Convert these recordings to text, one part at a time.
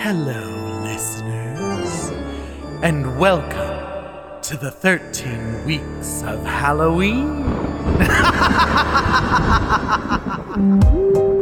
Hello, listeners, and welcome to the 13 weeks of Halloween.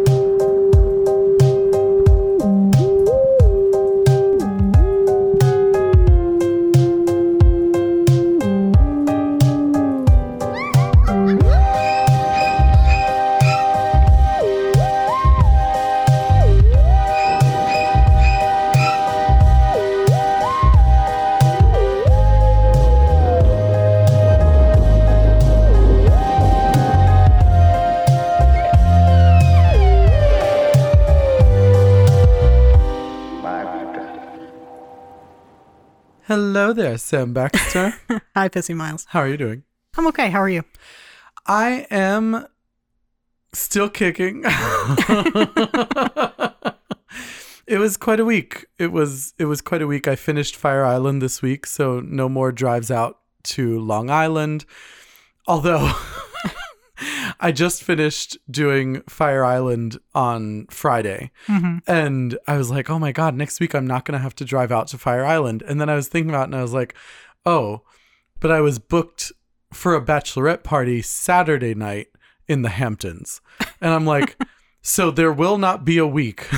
there, Sam Baxter. Hi, Pissy Miles. How are you doing? I'm okay. How are you? I am still kicking. it was quite a week. It was it was quite a week. I finished Fire Island this week, so no more drives out to Long Island. Although I just finished doing Fire Island on Friday. And I was like, oh my God, next week I'm not going to have to drive out to Fire Island. And then I was thinking about it and I was like, oh, but I was booked for a bachelorette party Saturday night in the Hamptons. And I'm like, so there will not be a week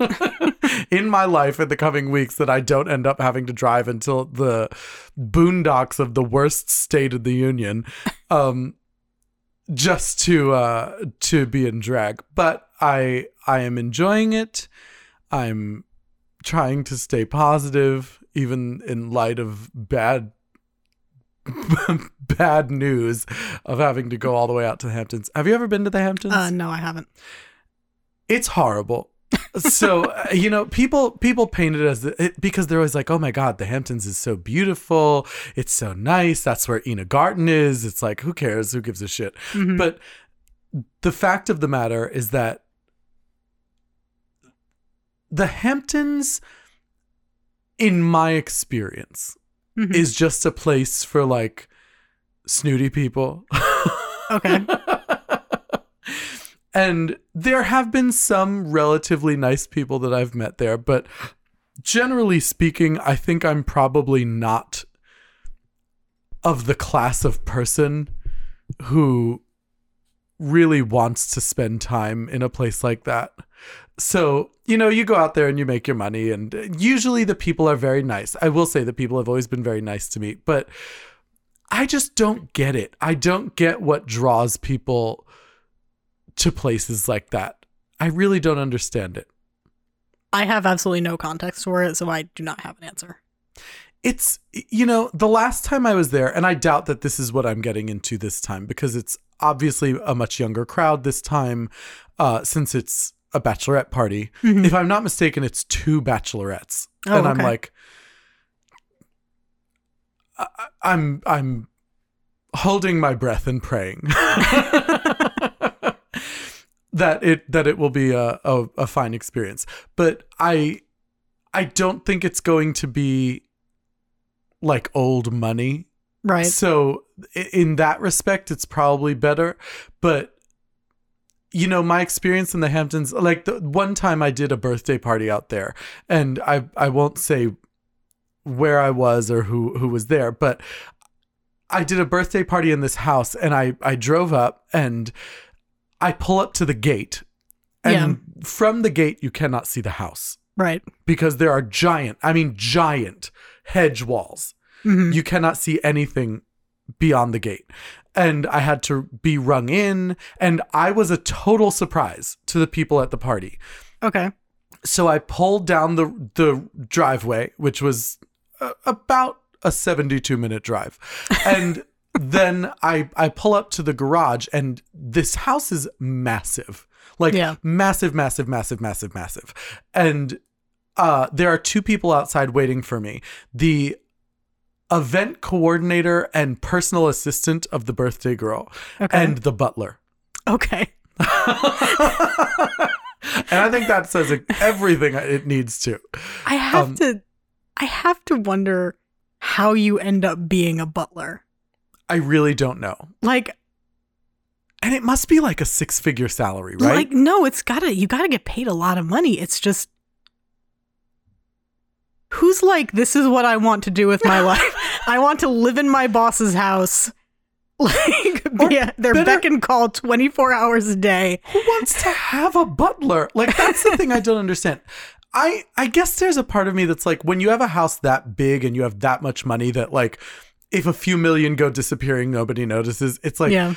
in my life in the coming weeks that I don't end up having to drive until the boondocks of the worst state of the union. Um, just to uh to be in drag but i i am enjoying it. I'm trying to stay positive even in light of bad bad news of having to go all the way out to the hamptons. Have you ever been to the hamptons? Uh, no, I haven't. it's horrible so uh, you know people people paint it as the, it, because they're always like oh my god the hamptons is so beautiful it's so nice that's where ina garten is it's like who cares who gives a shit Mhm. but the fact of the matter is that the hamptons in my experience Mhm. is just a place for like snooty people Okay. and there have been some relatively nice people that I've met there, but generally speaking, I think I'm probably not of the class of person who really wants to spend time in a place like that. So, you know, you go out there and you make your money, and usually the people are very nice. I will say the people have always been very nice to me, but I just don't get it. I don't get what draws people to places like that. I really don't understand it. I have absolutely no context for it, so I do not have an answer. It's, you know, the last time I was there, and I doubt that this is what I'm getting into this time because it's obviously a much younger crowd this time, uh, since it's a bachelorette party. Mhm. If I'm not mistaken, it's two bachelorettes. Oh, and I'm like, I- I- I'm, I'm holding my breath and praying. that it that it will be a, a a fine experience. But i i don't think it's going to be like old money. Right. so in that respect it's probably better. But you know my experience in the hamptons like the one time i did a birthday party out there and i i won't say where i was or who who was there but i did a birthday party in this house and i i drove up and i pull up to the gate and from the gate you cannot see the house Right. because there are giant i mean giant hedge walls Mhm. you cannot see anything beyond the gate. And I had to be rung in, and I was a total surprise to the people at the party. Okay. So I pulled down the the driveway, which was uh, about a 72 minute drive. And then I I pull up to the garage and this house is massive. Like Yeah. massive massive massive massive massive. And uh there are two people outside waiting for me. The event coordinator and personal assistant of the birthday girl Okay. and the butler. okay. and I think that says everything it needs to. I have Um, to I have to wonder how you end up being a butler. I really don't know. Like And it must be like a six figure salary, right? like no, it's got to you got to get paid a lot of money. It's just Who's like, this is what I want to do with my life? I want to live in my boss's house. Like, yeah, they're better- beck and call 24 hours a day. Who wants to have a butler? Like that's the thing I don't understand. I I guess there's a part of me that's like when you have a house that big and you have that much money that like if a few million go disappearing nobody notices. It's like yeah.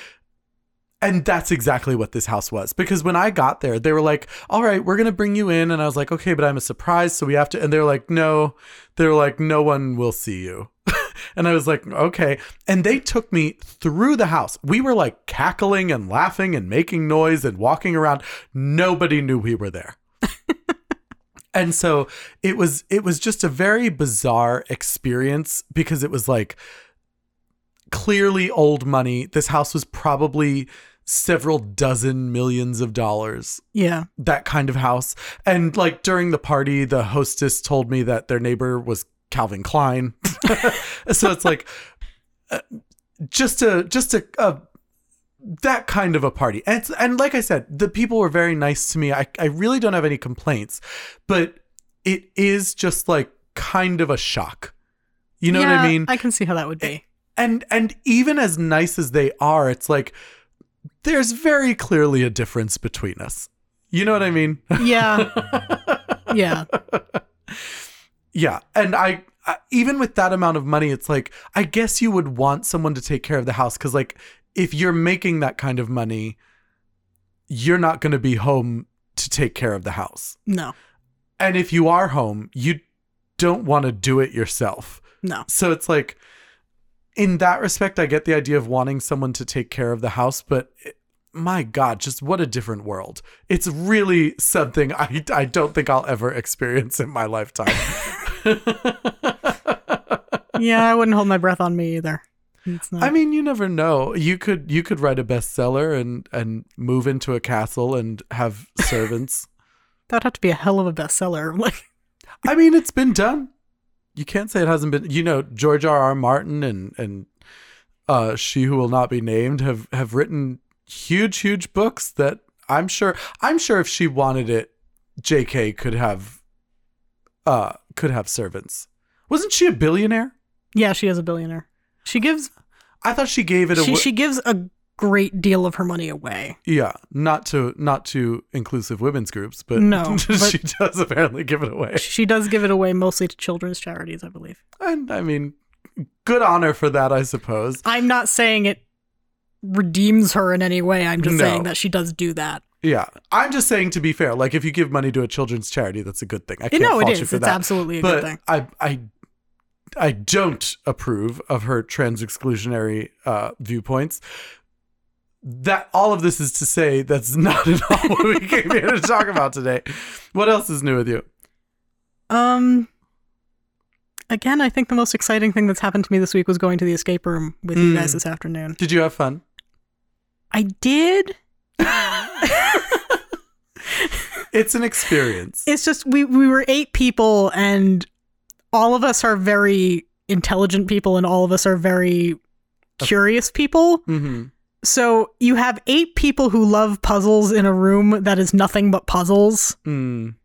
And that's exactly what this house was. Because when I got there, they were like, all right, we're going to bring you in. And I was like, okay, but I'm a surprise. So we have to. And they're like, no, they're like, no one will see you. and I was like, okay. And they took me through the house. We were like cackling and laughing and making noise and walking around. Nobody knew we were there. and so it was it was just a very bizarre experience because it was like clearly old money. This house was probably several dozen millions of dollars. Yeah. That kind of house. And like during the party, the hostess told me that their neighbor was Calvin Klein. so it's like uh, just a just a, a that kind of a party. And it's, and like I said, the people were very nice to me. I I really don't have any complaints, but it is just like kind of a shock. You know what I mean? I can see how that would be. And and even as nice as they are it's like there's very clearly a difference between us you know what i mean Yeah. yeah. yeah and I, I even with that amount of money it's like i guess you would want someone to take care of the house because like if you're making that kind of money you're not going to be home to take care of the house No. and if you are home you don't want to do it yourself No. So it's like, in that respect, I get the idea of wanting someone to take care of the house, but it- my God, just what a different world. It's really something I, I don't think I'll ever experience in my lifetime. Yeah, I wouldn't hold my breath on me either. It's not. I mean, you never know. You could you could write a bestseller and and move into a castle and have servants. that would have to be a hell of a bestseller. Like, I mean, it's been done. You can't say it hasn't been. You know, George R. R. Martin and and uh, she who will not be named have have written huge, huge books that I'm sure. I'm sure if she wanted it, J.K. could have uh could have servants. Wasn't she a billionaire? yeah, she is a billionaire. She gives I thought she gave it she, away. she gives a great deal of her money away. yeah, not to not to inclusive women's groups, but No, she does apparently give it away. She does give it away mostly to children's charities, I believe. And I mean, good honor for that, I suppose. I'm not saying it redeems her in any way. I'm just No. saying that she does do that. Yeah, I'm just saying to be fair, like if you give money to a children's charity, that's a good thing. I can't it fault you is. for It's that. absolutely a but good thing. I, I, I don't approve of her trans exclusionary uh, viewpoints. That all of this is to say that's not at all what we came here to talk about today. What else is new with you? Um, again, I think the most exciting thing that's happened to me this week was going to the escape room with you Mm. guys this afternoon. Did you have fun? I did. It's an experience. It's just we we were eight people, and all of us are very intelligent people, and all of us are very curious people. hmm So you have eight people who love puzzles in a room that is nothing but puzzles, Mm.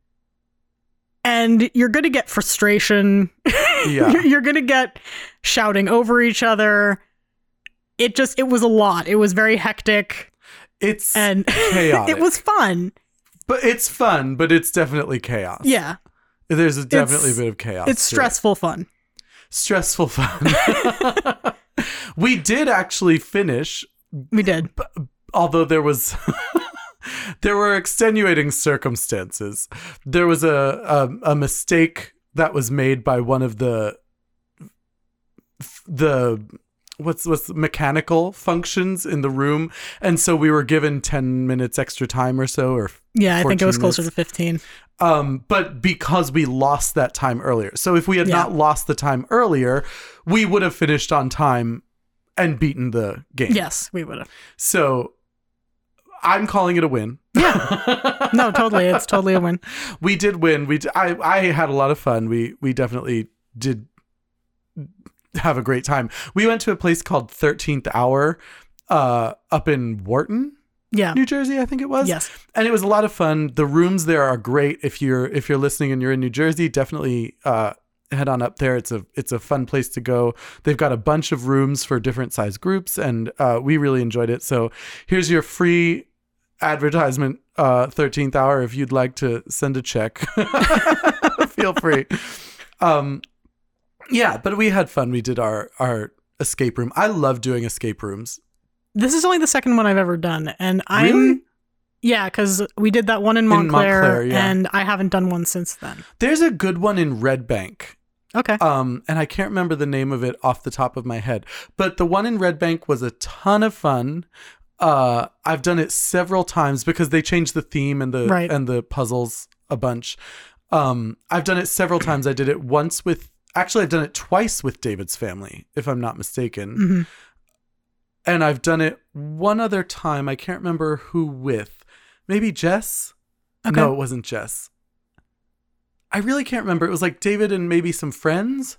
and you're going to get frustration. Yeah. you're, going to get shouting over each other. It just it was a lot. It was very hectic, It's and chaotic. it was fun. but it's fun, but it's definitely chaos. Yeah, There's a, definitely It's- a bit of chaos. it's to it. stressful fun. stressful fun. we did actually finish, We did. although there was there were extenuating circumstances. There was a, a a mistake that was made by one of the the what's what's mechanical functions in the room and so we were given 10 minutes extra time or so or Yeah, I think it was 14 closer to 15. um, but because we lost that time earlier. So if we had Yeah. not lost the time earlier, we would have finished on time and beaten the game. Yes, we would have. So I'm calling it a win. Yeah. No, totally. It's totally a win. we did win. We d- I I had a lot of fun. We we definitely did have a great time. We went to a place called 13th Hour uh up in Wharton, Yeah. New Jersey, I think it was Yes. and it was a lot of fun. The rooms there are great. If you're if you're listening and you're in New Jersey, definitely uh, head on up there. It's a it's a fun place to go. They've got a bunch of rooms for different size groups, and uh, we really enjoyed it. So here's your free advertisement, uh, 13th hour. If you'd like to send a check, feel free. Um, yeah, but we had fun. We did our our escape room. I love doing escape rooms. This is only the second one I've ever done, and I'm Really? yeah, because we did that one in Montclair, Montclair, yeah. and I haven't done one since then. There's a good one in Red Bank. Okay, Um, and I can't remember the name of it off the top of my head, but the one in Red Bank was a ton of fun. Uh, I've done it several times because they changed the theme and the Right. and the puzzles a bunch. Um, I've done it several times. I did it once with actually I've done it twice with David's family, if I'm not mistaken. Mhm. And I've done it one other time. I can't remember who with. Maybe Jess? okay. No, it wasn't Jess. I really can't remember. It was like David and maybe some friends.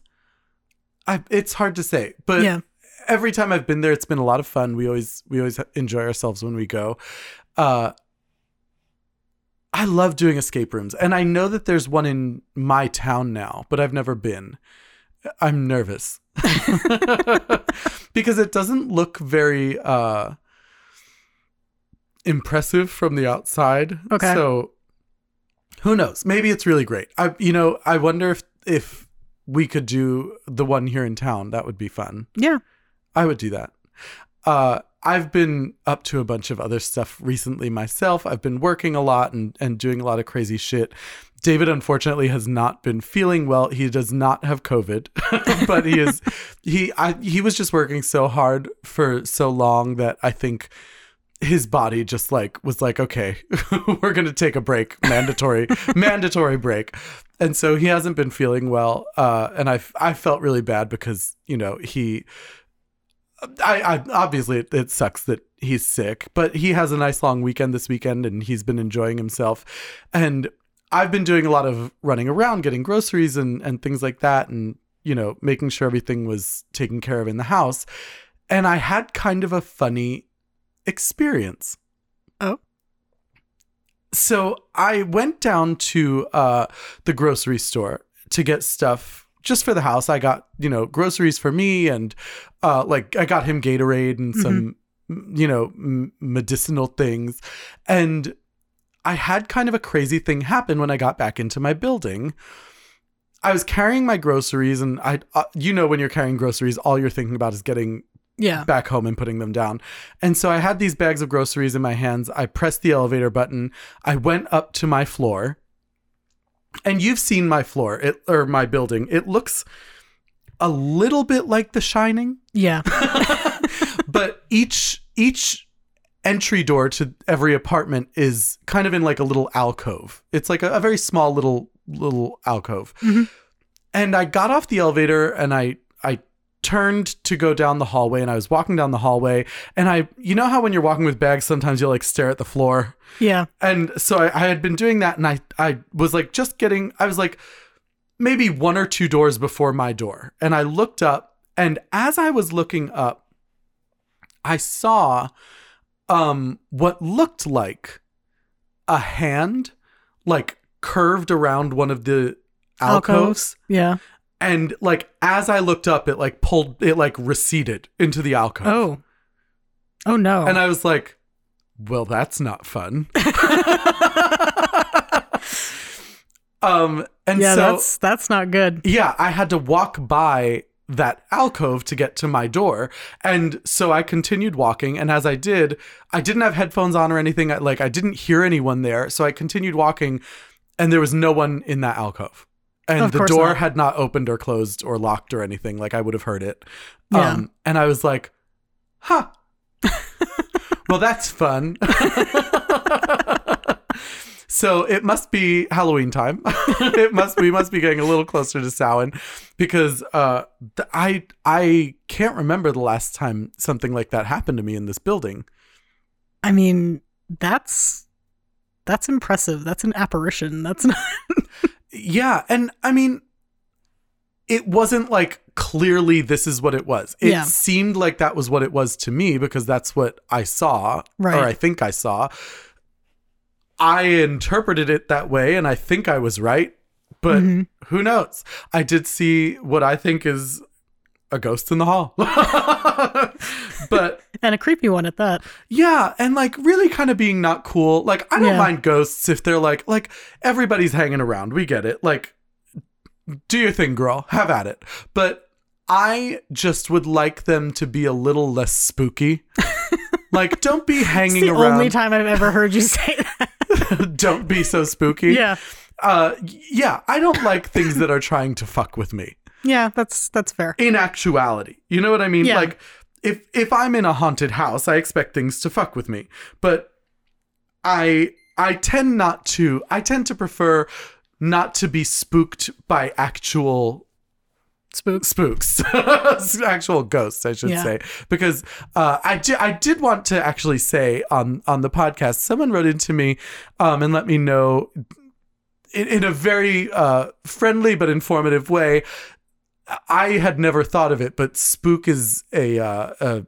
I it's hard to say, but yeah, every time I've been there, it's been a lot of fun. We always we always enjoy ourselves when we go. Uh, I love doing escape rooms, and I know that there's one in my town now, but I've never been. I'm nervous because it doesn't look very uh, impressive from the outside. Okay. so who knows? Maybe it's really great. I you know I wonder if if we could do the one here in town. That would be fun. yeah. I would do that. Uh, I've been up to a bunch of other stuff recently myself. I've been working a lot and, and doing a lot of crazy shit. David, unfortunately, has not been feeling well. He does not have COVID, but he is he I he was just working so hard for so long that I think his body just like was like, okay, we're gonna take a break, mandatory, mandatory break. And so he hasn't been feeling well. Uh, and I I felt really bad because, you know, he I, I obviously it, it sucks that he's sick, but he has a nice long weekend this weekend and he's been enjoying himself. And I've been doing a lot of running around, getting groceries and, and things like that, and you know, making sure everything was taken care of in the house. And I had kind of a funny experience. Oh. So I went down to uh, the grocery store to get stuff just for the house. I got, you know, groceries for me and uh, like I got him Gatorade and some, m- you know, m- medicinal things. And I had kind of a crazy thing happen when I got back into my building. I was carrying my groceries, and I, uh, you know, when you're carrying groceries, all you're thinking about is getting Yeah. back home and putting them down. And so I had these bags of groceries in my hands. I pressed the elevator button. I went up to my floor. And you've seen my floor, it, or my building. It looks a little bit like The Shining, Yeah. but each each entry door to every apartment is kind of in like a little alcove. It's like a, a very small little little alcove. Mhm. And I got off the elevator and I turned to go down the hallway and I was walking down the hallway. And I you know how when you're walking with bags sometimes you like stare at the floor? Yeah. and so I, I had been doing that and I I was like just getting I was like maybe one or two doors before my door. And I looked up and as I was looking up I saw um what looked like a hand like curved around one of the alcoves. Yeah. And like as I looked up it like pulled it like receded into the alcove Oh. Oh no. and I was like well that's not fun um and yeah, so that's that's not good. yeah, I had to walk by that alcove to get to my door. And so I continued walking. And as I did, I didn't have headphones on or anything. I, like, I didn't hear anyone there. So I continued walking, and there was no one in that alcove. And Of the door not. had not opened or closed or locked or anything. Like, I would have heard it. Yeah. Um, and I was like, huh. well, that's fun. so it must be Halloween time. it must we must be getting a little closer to Samhain because uh, I I can't remember the last time something like that happened to me in this building. I mean, that's that's impressive. That's an apparition. That's not Yeah, and I mean, it wasn't like clearly this is what it was. It Yeah. seemed like that was what it was to me because that's what I saw, Right. or I think I saw. I interpreted it that way, and I think I was right. but Mhm. who knows? I did see what I think is a ghost in the hall. but And a creepy one at that. yeah, and like really kind of being not cool. Like I don't Yeah. mind ghosts if they're like like everybody's hanging around. We get it. Like do your thing, girl. Have at it. But I just would like them to be a little less spooky. like don't be It's hanging the around. only time I've ever heard you say that. don't be so spooky. yeah. Uh yeah, I don't like things that are trying to fuck with me. Yeah, that's that's fair. in actuality. You know what I mean? Yeah. Like if if I'm in a haunted house, I expect things to fuck with me. But I I tend not to I tend to prefer not to be spooked by actual Spooks. spooks actual ghosts i should Yeah. say because uh, I, di- I did want to actually say on on the podcast someone wrote into me um, and let me know in, in a very uh, friendly but informative way i had never thought of it but spook is a, uh, a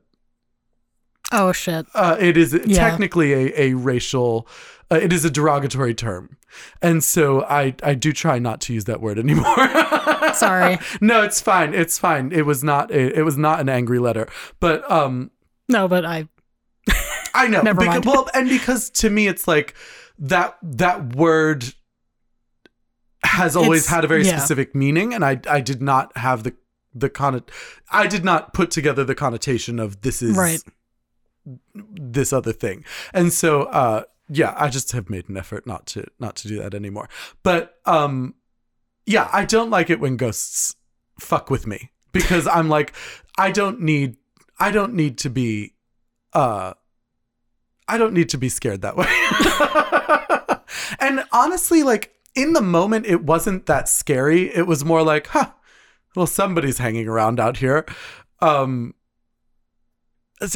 Oh shit. uh, it is Yeah. technically a, a racial uh, it is a derogatory term and so i i do try not to use that word anymore Sorry. no it's fine it's fine it was not a, it was not an angry letter but um No, but I i know Never because, mind. well and because to me it's like that that word has always It's- had a very yeah. specific meaning and i i did not have the the con i did not put together the connotation of this is Right. this other thing. And so uh yeah, I just have made an effort not to not to do that anymore. But um yeah, I don't like it when ghosts fuck with me because I'm like I don't need I don't need to be uh I don't need to be scared that way. and honestly like in the moment it wasn't that scary. It was more like, huh, well somebody's hanging around out here. Um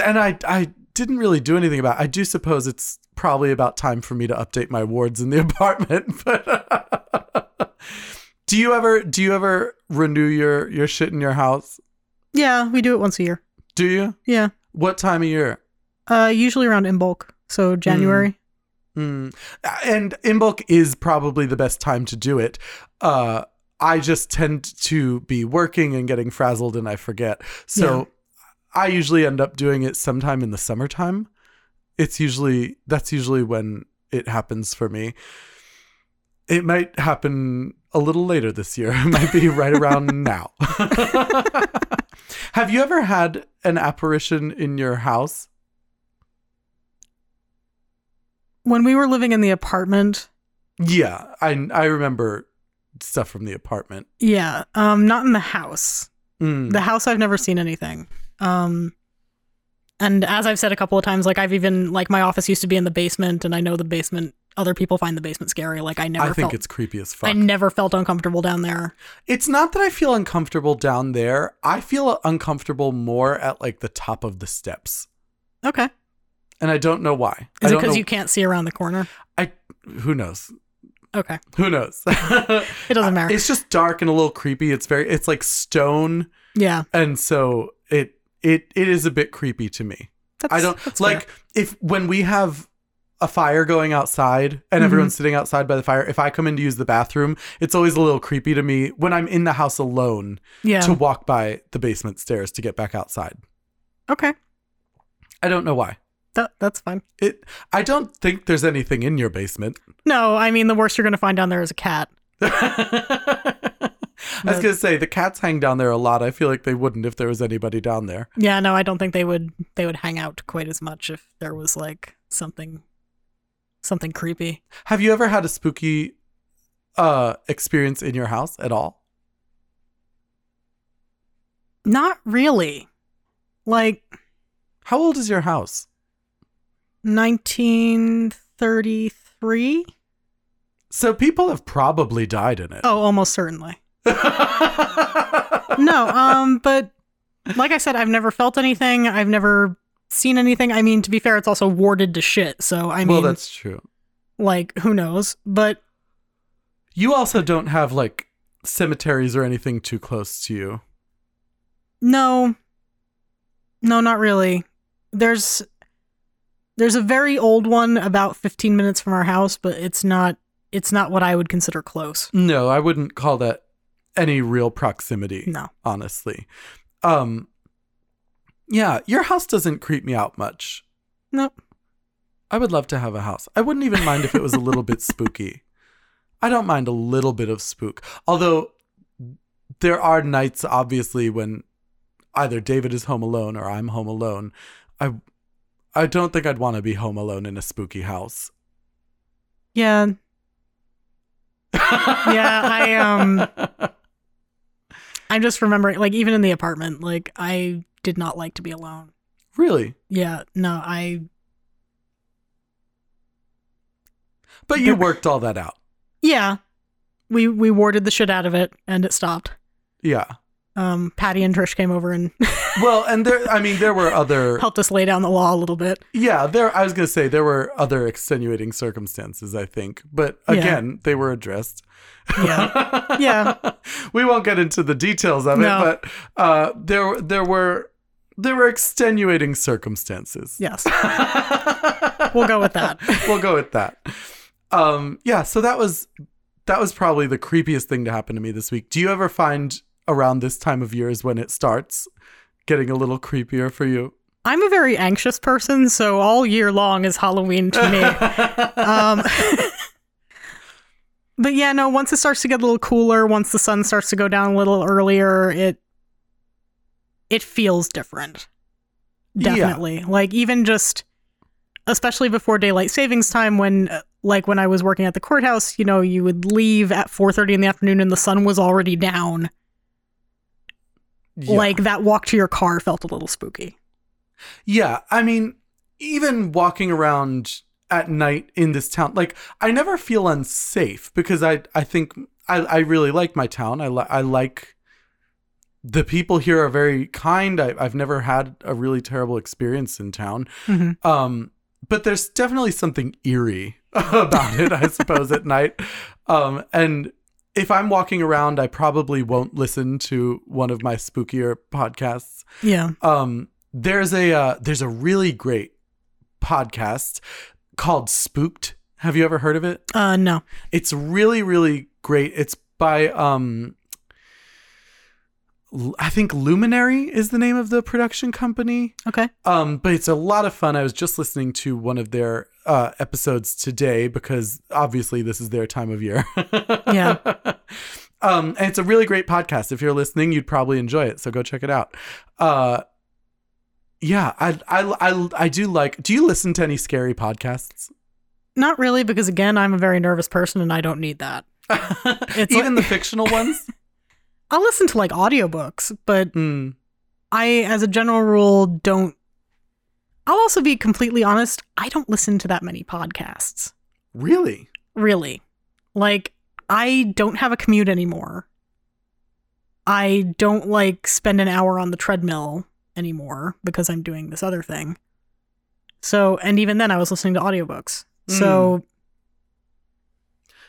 and I I didn't really do anything about. It. I do suppose it's probably about time for me to update my wards in the apartment. But do you ever do you ever renew your your shit in your house? yeah, we do it once a year. Do you? Yeah. What time of year? Uh usually around Imbolc. So January. Mm. And Imbolc is probably the best time to do it. Uh, I just tend to be working and getting frazzled and I forget. So I usually end up doing it sometime in the summertime. It's usually that's usually when it happens for me. It might happen a little later this year. It might be right around now. Have you ever had an apparition in your house? When we were living in the apartment, Yeah, I I remember stuff from the apartment. yeah, um not in the house. Mm. The house I've never seen anything. Um and as I've said a couple of times like I've even like my office used to be in the basement and I know the basement other people find the basement scary. Like I never I think felt it's creepy as fuck. I never felt uncomfortable down there. it's not that I feel uncomfortable down there. I feel uncomfortable more at like the top of the steps. Okay. And I don't know why. Is it because you can't see around the corner? I who knows? Okay. Who knows? It doesn't matter. It's just dark and a little creepy. It's very it's like stone yeah. and so it it it is a bit creepy to me. That's, I don't that's fair. like if when we have a fire going outside and Mhm. everyone's sitting outside by the fire, if I come in to use the bathroom, it's always a little creepy to me when I'm in the house alone Yeah. to walk by the basement stairs to get back outside. okay. I don't know why. That that's fine. It I don't think there's anything in your basement. No, I mean the worst you're gonna find down there is a cat. I was gonna say the cats hang down there a lot. I feel like they wouldn't if there was anybody down there. Yeah, no, I don't think they would they would hang out quite as much if there was like something something creepy. Have you ever had a spooky uh experience in your house at all? Not really. Like How old is your house? 1933? So people have probably died in it. Oh, almost certainly. No, um, but like I said, I've never felt anything. I've never seen anything. I mean, to be fair, it's also warded to shit. So I mean, well, that's true. like who knows? But You also don't have like cemeteries or anything too close to you. no, no, not really. There's there's a very old one about 15 minutes from our house, but it's not it's not what I would consider close. No, I wouldn't call that any real proximity, No. honestly. Um Yeah, your house doesn't creep me out much. Nope. I would love to have a house. I wouldn't even mind if it was a little bit spooky. I don't mind a little bit of spook. Although there are nights obviously when either David is home alone or I'm home alone. I I don't think I'd want to be home alone in a spooky house. Yeah. Yeah, I, um, I'm just remembering, like, even in the apartment, like, I did not like to be alone. Really? Yeah, no, I, But you worked all that out. yeah, we, we warded the shit out of it and it stopped. Yeah. Um, Patty and Trish came over and Well, and there I mean there were other helped us lay down the law a little bit. Yeah, there I was going to say there were other extenuating circumstances, I think. But Yeah. again, they were addressed. Yeah. Yeah. we won't get into the details of No. it, but uh there there were there were extenuating circumstances. Yes. We'll go with that. we'll go with that. Um yeah, so that was that was probably the creepiest thing to happen to me this week. Do you ever find around this time of year is when it starts getting a little creepier for you? I'm a very anxious person, so all year long is Halloween to me. um, but yeah, no, once it starts to get a little cooler, once the sun starts to go down a little earlier, it it feels different. Yeah. Definitely. Like even just especially before daylight savings time when uh, like when I was working at the courthouse, you know, you would leave at 4:30 in the afternoon and the sun was already down. Yeah. Like that walk to your car felt a little spooky. Yeah, I mean, even walking around at night in this town, like I never feel unsafe because I I think I I really like my town. I li- I like the people here are very kind. I, I've never had a really terrible experience in town. Mhm. Um, but there's definitely something eerie about it, I suppose, at night. Um, and if I'm walking around, I probably won't listen to one of my spookier podcasts Yeah. um there's a uh, there's a really great podcast called spooked have you ever heard of it Uh no. it's really really great it's by um i think luminary is the name of the production company Okay. um but it's a lot of fun i was just listening to one of their uh episodes today because obviously this is their time of year Yeah. um and it's a really great podcast if you're listening you'd probably enjoy it so go check it out uh yeah i i i, I do like do you listen to any scary podcasts Not really, because again, I'm a very nervous person and I don't need that. Even like- the fictional ones I'll listen to like audiobooks, but Mm. I, as a general rule, don't. I'll also be completely honest, I don't listen to that many podcasts. really Really. Like, I don't have a commute anymore. I don't like spend an hour on the treadmill anymore because I'm doing this other thing. So, and even then, I was listening to audiobooks. So,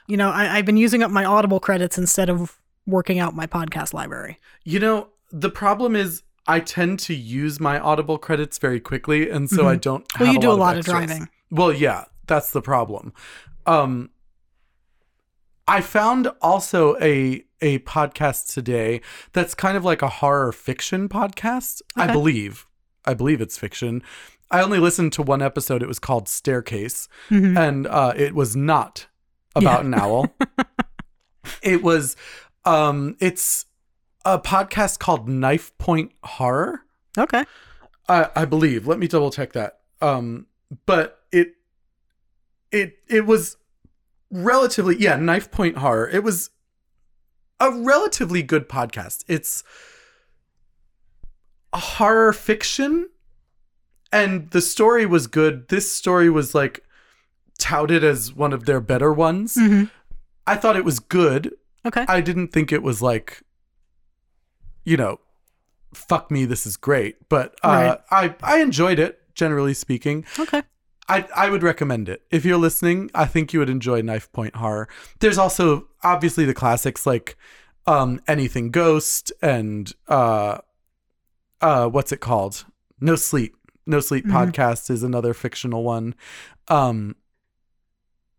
you know, I, I've been using up my Audible credits instead of working out my podcast library. you know the problem is i tend to use my audible credits very quickly and so i don't Mm-hmm. Well, you do a lot of extras. driving. Well, yeah, that's the problem. Um I found also a a podcast today that's kind of like a horror fiction podcast. I believe. I believe it's fiction. I only listened to one episode. It was called Staircase, Mhm. and uh, it was not about an owl. it was. Um, it's a podcast called Knife Point Horror. Okay. I, I believe. Let me double check that. Um, but it it it was relatively yeah, knife point horror. It was a relatively good podcast. It's a horror fiction and the story was good. This story was like touted as one of their better ones. hmm I thought it was good. Okay. I didn't think it was like, you know, fuck me, this is great. But uh, I I enjoyed it. Generally speaking, Okay. I I would recommend it if you're listening. I think you would enjoy Knife Point Horror. There's also obviously the classics like um, Anything Ghost and uh, uh, what's it called? No Sleep. No Sleep Mhm. podcast is another fictional one. Um,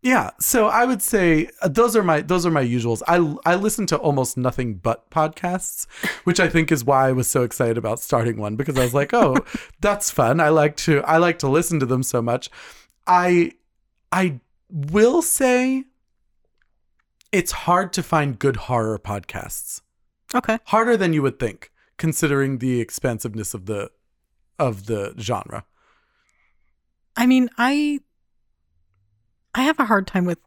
yeah, so I would say uh, those are my those are my usuals. I I listen to almost nothing but podcasts, which I think is why I was so excited about starting one because I was like, "Oh, that's fun. I like to I like to listen to them so much." I I will say it's hard to find good horror podcasts. Okay. Harder than you would think considering the expansiveness of the of the genre. I mean, I I have a hard time with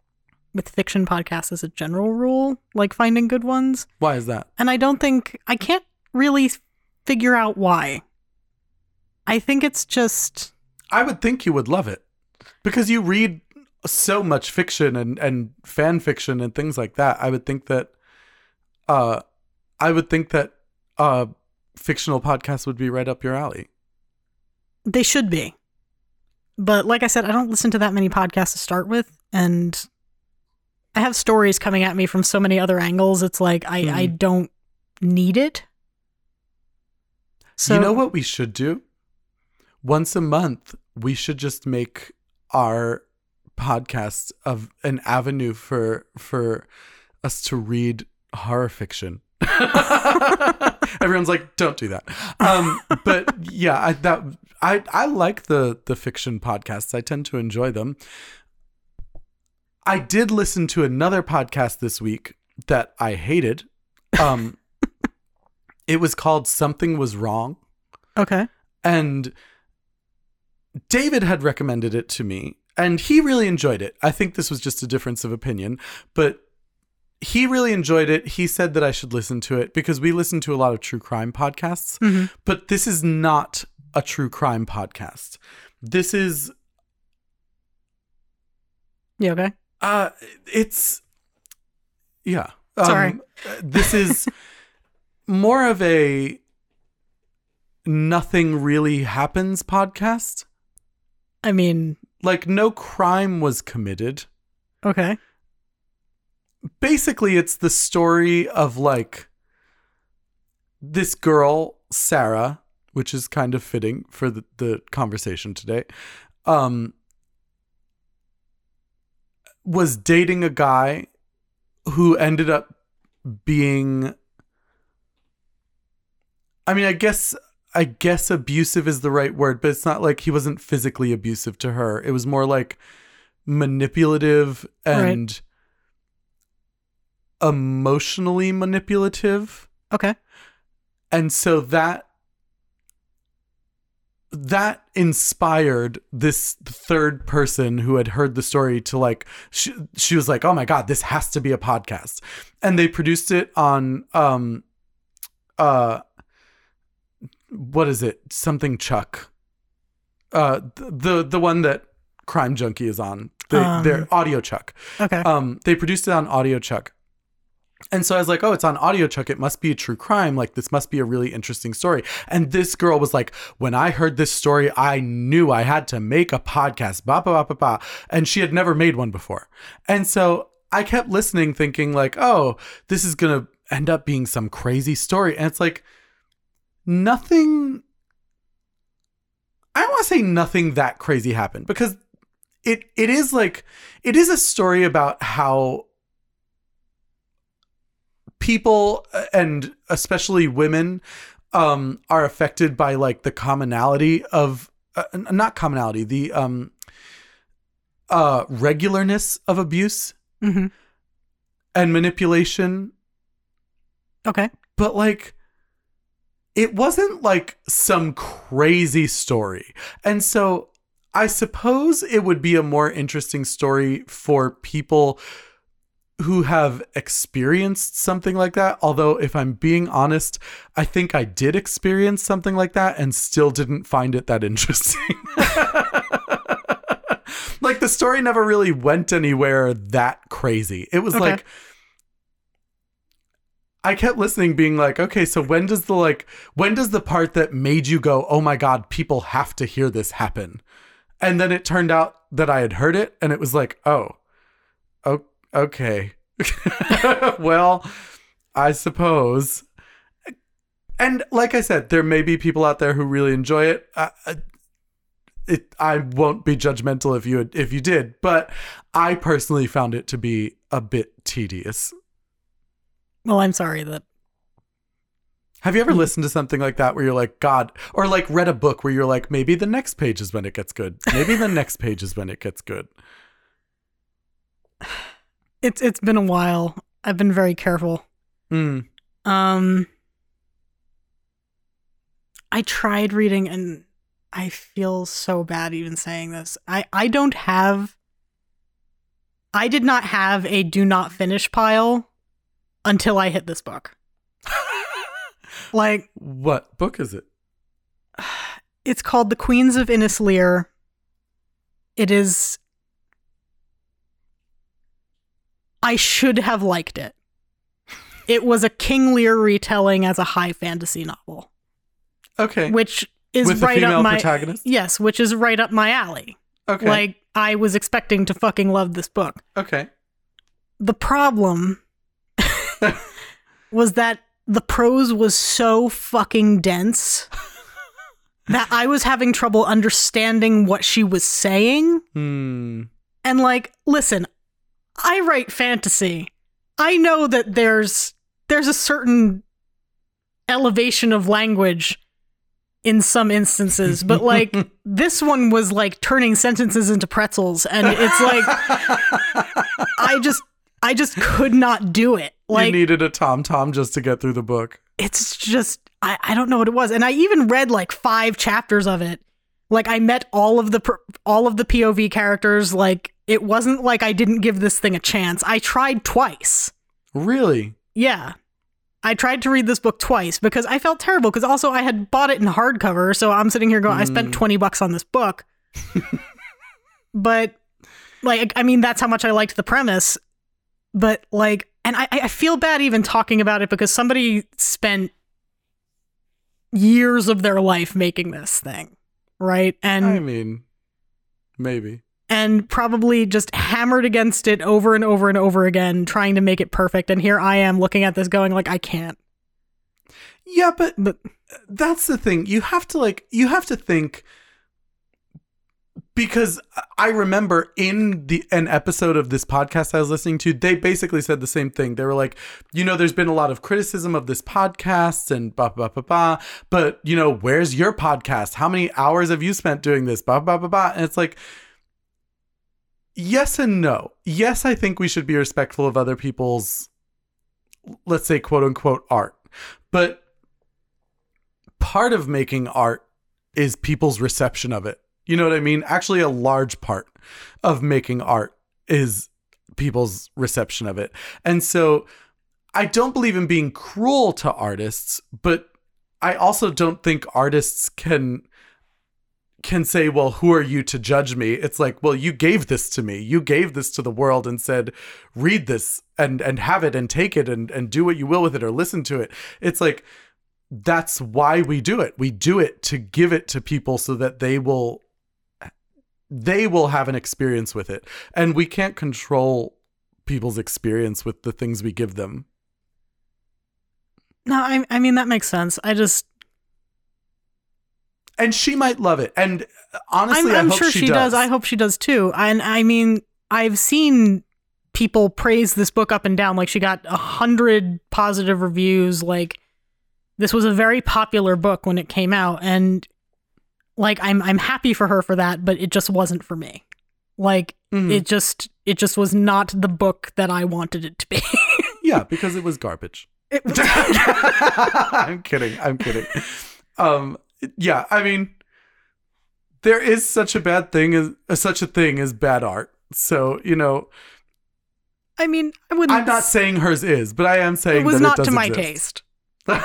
with fiction podcasts as a general rule, like finding good ones. Why is that? And I don't think I can't really figure out why. I think it's just I would think you would love it because you read so much fiction and, and fan fiction and things like that. I would think that, uh, I would think that, uh, fictional podcasts would be right up your alley. they should be. But like I said, I don't listen to that many podcasts to start with, and I have stories coming at me from so many other angles. It's like I I Mhm. don't need it. So you know what we should do? Once a month, we should just make our podcast of an avenue for for us to read horror fiction. Everyone's like, "Don't do that." Um, but yeah, I that I I like the the fiction podcasts. I tend to enjoy them. I did listen to another podcast this week that I hated. Um, it was called "Something Was Wrong." Okay. And David had recommended it to me, and he really enjoyed it. I think this was just a difference of opinion, but he really enjoyed it. He said that I should listen to it because we listen to a lot of true crime podcasts, Mhm. but this is not a true crime podcast. This is Yeah. Okay. uh it's yeah. Sorry. this is more of a nothing really happens podcast. I mean, Like no crime was committed. okay. Basically it's the story of like this girl, Sarah, which is kind of fitting for the, the conversation today. Um was dating a guy who ended up being I mean, I guess I guess abusive is the right word, but it's not like he wasn't physically abusive to her. It was more like manipulative and emotionally manipulative. Okay. And so that that inspired this third person who had heard the story to like she, she was like oh my god this has to be a podcast and they produced it on um uh what is it something chuck uh th- the the one that crime junkie is on the, Um. their audio chuck Okay. um they produced it on audio chuck and so i was like oh it's on audio chuck. It must be a true crime. Like this must be a really interesting story. And this girl was like when i heard this story i knew i had to make a podcast ba ba ba ba and she had never made one before. And so i kept listening thinking like oh this is gonna end up being some crazy story. And it's like nothing i don't want to say nothing that crazy happened because it it is like it is a story about how people uh, and especially women um are affected by like the commonality of uh, not commonality the um uh regularness of abuse hmm and manipulation Okay. but like it wasn't like some crazy story. And so I suppose it would be a more interesting story for people who have experienced something like that. Although, if I'm being honest, I think I did experience something like that and still didn't find it that interesting. like, the story never really went anywhere that crazy. It was Okay. like, I kept listening, being like, okay, so when does the like, when does the part that made you go, oh my God, people have to hear this happen? And then it turned out that I had heard it and it was like, oh, o- okay. well, I suppose. And like I said, there may be people out there who really enjoy it. Uh, it I won't be judgmental if you if you did, but I personally found it to be a bit tedious. Well, I'm sorry that Have you ever listened to something like that where you're like, God, or like read a book where you're like, maybe the next page is when it gets good. Maybe the next page is when it gets good. it's it's been a while. I've been very careful. Mm. Um I tried reading and I feel so bad even saying this. I I don't have I did not have a do not finish pile until I hit this book. Like What book is it? it's called The Queens of Innis Lear. It is I should have liked it. It was a King Lear retelling as a high fantasy novel, Okay. which is With right up my protagonist? Yes, which is right up my alley. Okay. Like I was expecting to fucking love this book. okay. The problem was that the prose was so fucking dense that I was having trouble understanding what she was saying. Hmm. And like, listen, I write fantasy. I know that there's there's a certain elevation of language in some instances, but like this one was like turning sentences into pretzels and it's like I just I just could not do it. you Like needed a tom tom just to get through the book. it's just I, I don't know what it was and i even read like five chapters of it like i met all of the all of the pov characters like it wasn't like i didn't give this thing a chance i tried twice Really? yeah i tried to read this book twice because i felt terrible because also i had bought it in hardcover so i'm sitting here going i spent Mm. 20 bucks on this book but like i mean that's how much i liked the premise but like and I, I feel bad even talking about it because somebody spent years of their life making this thing right and I mean, maybe. And probably just hammered against it over and over and over again trying to make it perfect and here i am looking at this going like i can't Yeah, but but that's the thing. You have to like you have to think because I remember in the an episode of this podcast I was listening to, they basically said the same thing. They were like, you know, there's been a lot of criticism of this podcast and blah blah blah blah, but you know, where's your podcast? How many hours have you spent doing this? Blah blah blah blah. And it's like yes and no. Yes, I think we should be respectful of other people's let's say quote unquote art. But part of making art is people's reception of it. You know what I mean? Actually, a large part of making art is people's reception of it. And so I don't believe in being cruel to artists, but I also don't think artists can can say, "Well, who are you to judge me?" It's like, "Well, you gave this to me. You gave this to the world and said, "Read this and and have it and take it and and do what you will with it or listen to it." It's like that's why we do it. We do it to give it to people so that they will they will have an experience with it. And we can't control people's experience with the things we give them. no i, I mean that makes sense i just And she might love it. And honestly, i'm, I'm sure she, she does. does i hope she does too and i mean i've seen people praise this book up and down like she got a hundred positive reviews like this was a very popular book when it came out and like i'm i'm happy for her for that but it just wasn't for me like Mhm. it just it just was not the book that i wanted it to be yeah, because it was garbage. It- I'm kidding. I'm kidding. Um, yeah, I mean, there is such a bad thing as uh, such a thing as bad art. So you know, i mean i wouldn't I'm not saying hers is, but I am saying it was not it to my exist. taste it's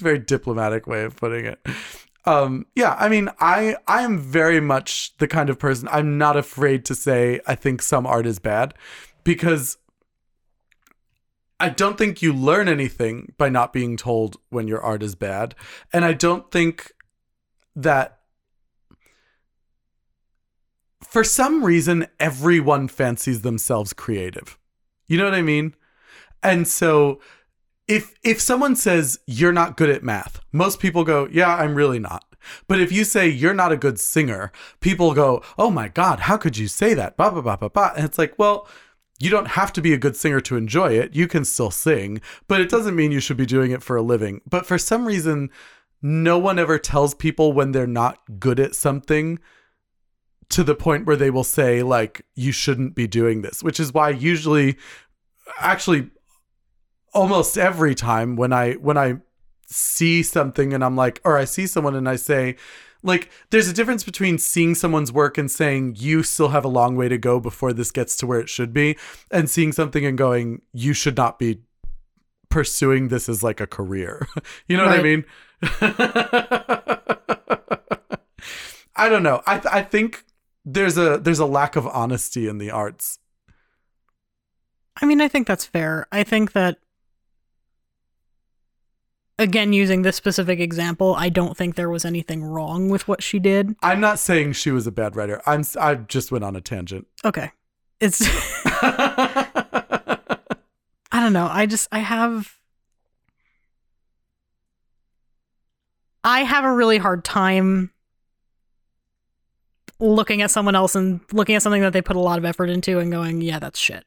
a very diplomatic way of putting it. Um, yeah, I mean, I I am very much the kind of person I'm not afraid to say I think some art is bad because I don't think you learn anything by not being told when your art is bad, and I don't think that for some reason everyone fancies themselves creative. You know what I mean? And so if if someone says you're not good at math, most people go, "Yeah, I'm really not." But if you say you're not a good singer, people go, "Oh my god, how could you say that?" Ba ba ba ba ba. And it's like, well, you don't have to be a good singer to enjoy it. You can still sing, but it doesn't mean you should be doing it for a living. But for some reason, no one ever tells people when they're not good at something to the point where they will say like you shouldn't be doing this, which is why usually actually almost every time when I when I see something and I'm like or I see someone and I say like there's a difference between seeing someone's work and saying you still have a long way to go before this gets to where it should be and seeing something and going you should not be pursuing this as like a career. you know what I mean? I don't know. I I think there's a there's a lack of honesty in the arts. I mean, I think that's fair. I think that again using this specific example, I don't think there was anything wrong with what she did. I'm not saying she was a bad writer. I'm I just went on a tangent. Okay. It's I don't know. I just I have I have a really hard time looking at someone else and looking at something that they put a lot of effort into and going, "Yeah, that's shit."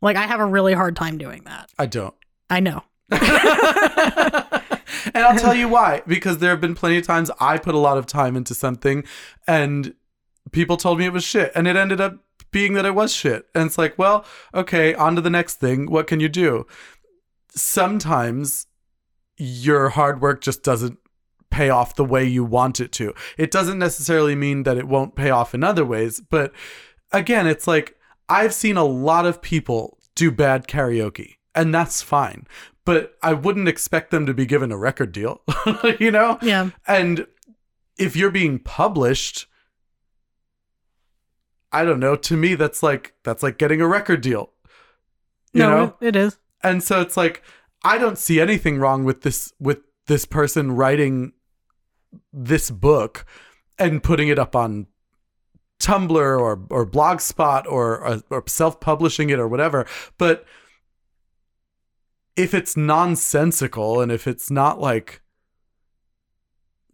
Like I have a really hard time doing that. I don't. I know. and I'll tell you why. Because there have been plenty of times I put a lot of time into something and people told me it was shit. And it ended up being that it was shit. And it's like, well, okay, on to the next thing. What can you do? Sometimes your hard work just doesn't pay off the way you want it to. It doesn't necessarily mean that it won't pay off in other ways. But again, it's like I've seen a lot of people do bad karaoke, and that's fine. But I wouldn't expect them to be given a record deal, you know? Yeah. And if you're being published, I don't know, to me that's like that's like getting a record deal. You no, know? it- is. And so it's like I don't see anything wrong with this with this person writing this book and putting it up on Tumblr or or Blogspot or or, or self-publishing it or whatever. But if it's nonsensical and if it's not like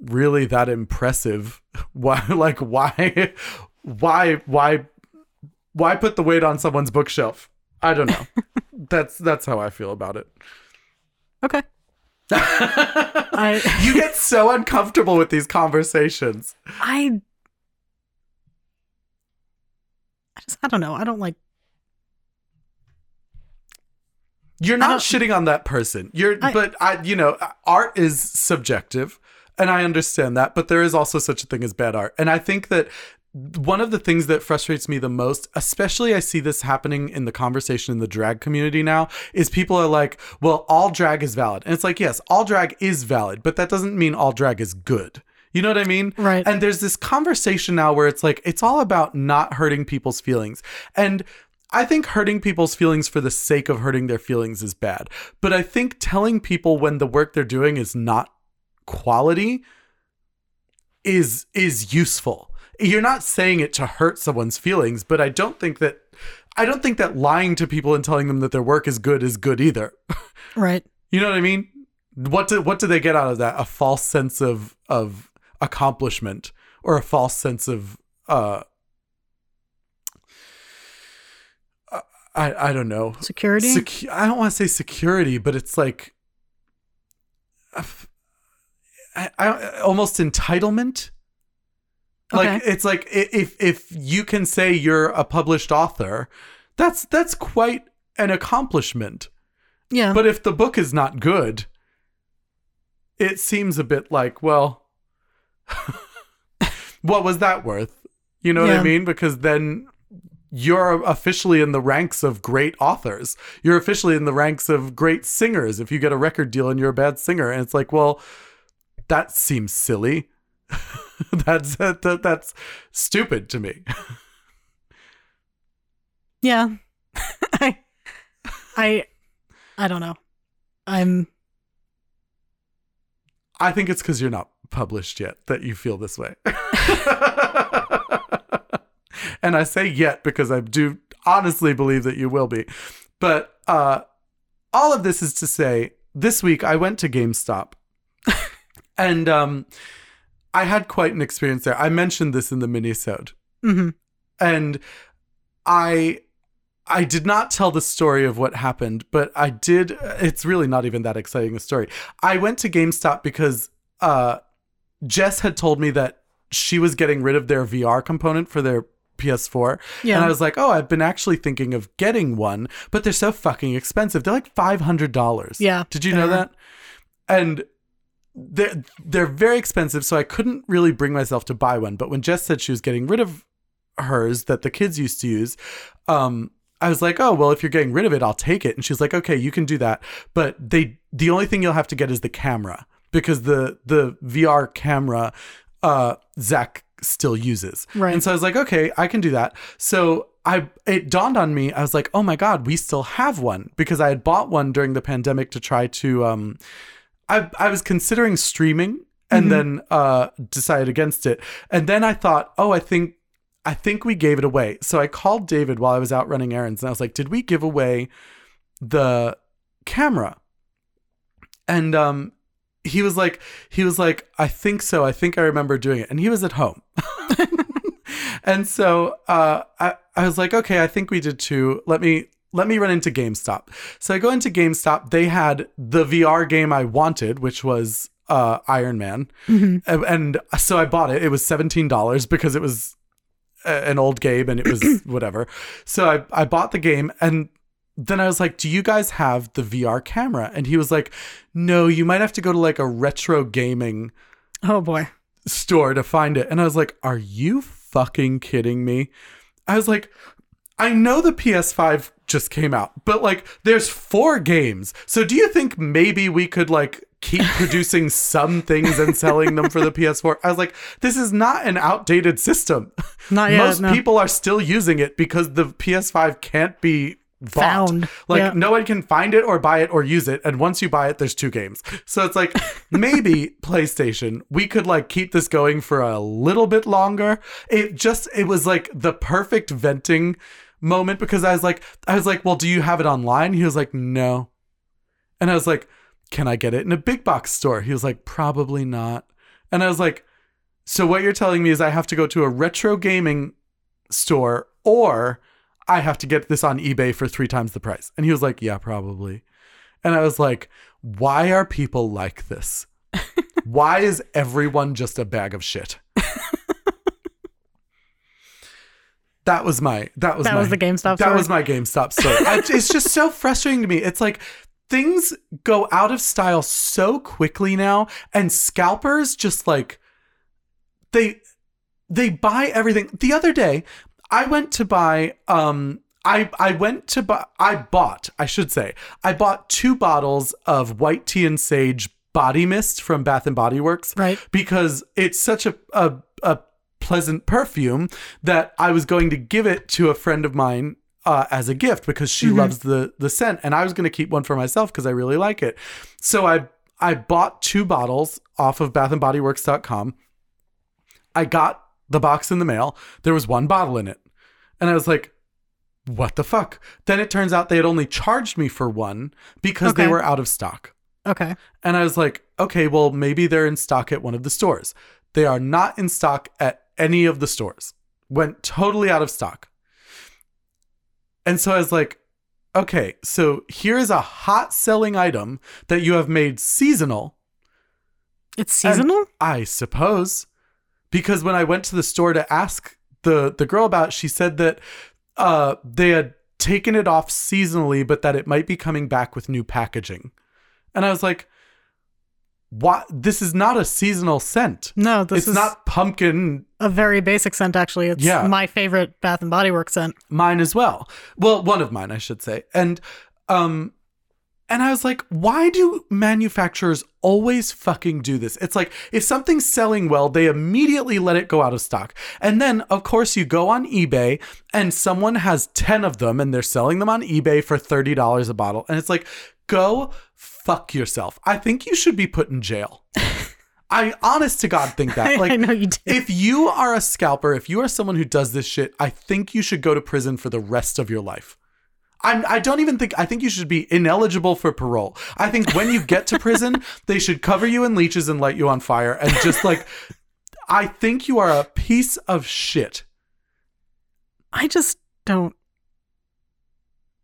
really that impressive, why like why why why why put the weight on someone's bookshelf? I don't know. that's that's how I feel about it. Okay. I you get so uncomfortable with these conversations. I I just I don't know. I don't like You're not shitting on that person. You're I- but I you know, art is subjective and I understand that, but there is also such a thing as bad art. And I think that one of the things that frustrates me the most, especially I see this happening in the conversation in the drag community now, is people are like, well, all drag is valid. And it's like, yes, all drag is valid, but that doesn't mean all drag is good. You know what I mean? Right. And there's this conversation now where it's like, it's all about not hurting people's feelings. And I think hurting people's feelings for the sake of hurting their feelings is bad. But I think telling people when the work they're doing is not quality is is useful. You're not saying it to hurt someone's feelings, but I don't think that I don't think that lying to people and telling them that their work is good is good either. right. You know what I mean? What do what do they get out of that? A false sense of of accomplishment or a false sense of uh uh, I I don't know. Security? Secu- I don't want to say security, but it's like uh, I, I, almost entitlement. Like it's like if if you can say you're a published author, that's that's quite an accomplishment. yeah. But if the book is not good, it seems a bit like, well, what was that worth? You know what I mean? Because then you're officially in the ranks of great authors. You're officially in the ranks of great singers if you get a record deal and you're a bad singer. And it's like, well, that seems silly. that's that, that, that's stupid to me. yeah. I I I don't know. I'm I think it's because you're not published yet that you feel this way. And I say yet because I do honestly believe that you will be. But uh, all of this is to say, this week I went to GameStop and um, I had quite an experience there. I mentioned this in the minisode, hmm and I I did not tell the story of what happened, but I did. It's really not even that exciting a story. I went to GameStop because uh, Jess had told me that she was getting rid of their VR component for their PS4. Yeah. And I was like, oh, I've been actually thinking of getting one, but they're so fucking expensive. They're like $500. Yeah, Did you know are. that? And they're, they're very expensive, so I couldn't really bring myself to buy one. But when Jess said she was getting rid of hers that the kids used to use, um, I was like, oh, well, if you're getting rid of it, I'll take it. And she's like, okay, you can do that. But they, the only thing you'll have to get is the camera because the, the VR camera, uh, Zach still uses. Right. And so I was like, okay, I can do that. So I, it dawned on me, I was like, oh my God, we still have one because I had bought one during the pandemic to try to, um, I, I was considering streaming and Mhm. then, uh, decided against it. And then I thought, oh, I think I think we gave it away. So I called David while I was out running errands and I was like, did we give away the camera? And um he was like he was like, I think so. I think I remember doing it. And he was at home. and so uh I, I was like, okay, I think we did too. Let me let me run into GameStop. So I go into GameStop. They had the VR game I wanted, which was uh Iron Man. Mhm. And- so I bought it. It was seventeen dollars because it was a- an old game and it was whatever. So I I bought the game and then I was like, "Do you guys have the VR camera?" And he was like, "No, you might have to go to like a retro gaming Oh boy. store to find it." And I was like, "Are you fucking kidding me?" I was like, "I know the PS5 just came out, but like there's four games. So do you think maybe we could like keep producing some things and selling them for the PS4?" I was like, "This is not an outdated system. Not yet. Most no. people are still using it because the PS5 can't be bought. Found. Like Yeah. no one can find it or buy it or use it. And once you buy it, there's two games. So it's like maybe PlayStation, we could like keep this going for a little bit longer. It just it was like the perfect venting moment because I was like I was like, well, do you have it online? He was like, no. And I was like, can I get it in a big box store? He was like, probably not. And I was like, so what you're telling me is I have to go to a retro gaming store or I have to get this on eBay for three times the price. And he was like, yeah, probably. And I was like, why are people like this? why is everyone just a bag of shit? that was my that was That my, was the GameStop that story? was my GameStop story. I, it's just so frustrating to me. It's like things go out of style so quickly now, and scalpers just like they they buy everything. The other day, I went to buy um I I went to buy I bought, I should say. I bought two bottles of white tea and sage body mist from Bath and Body Works Right. because it's such a a, a pleasant perfume that I was going to give it to a friend of mine uh, as a gift because she Mhm. loves the the scent, and I was going to keep one for myself because I really like it. So I I bought two bottles off of BathAndBodyWorks.com. I got the box in the mail. There was one bottle in it, and I was like. What the fuck? Then it turns out they had only charged me for one because they were out of stock. Okay. And I was like, okay, well, maybe they're in stock at one of the stores. They are not in stock at any of the stores. Went totally out of stock. And so I was like, okay, so here is a hot selling item that you have made seasonal, It's seasonal? I suppose. Because when I went to the store to ask the the girl about, it, she said that uh they had taken it off seasonally, but that it might be coming back with new packaging. And I was like, what this is not a seasonal scent. no, this it's is not pumpkin a very basic scent actually. It's Yeah. my favorite Bath and Body Works scent. mine as well. Well, one of mine, I should say. And um and I was like, why do manufacturers always fucking do this? It's like if something's selling well, they immediately let it go out of stock. And then of course you go on eBay and someone has 10 of them and they're selling them on eBay for $30 a bottle. And it's like, go fuck yourself. I think you should be put in jail. I honest to God think that. Like I know you do. if you are a scalper, if you are someone who does this shit, I think you should go to prison for the rest of your life. I'm, I don't even think, I think you should be ineligible for parole. I think when you get to prison, they should cover you in leeches and light you on fire and just like I think you are a piece of shit. I just don't.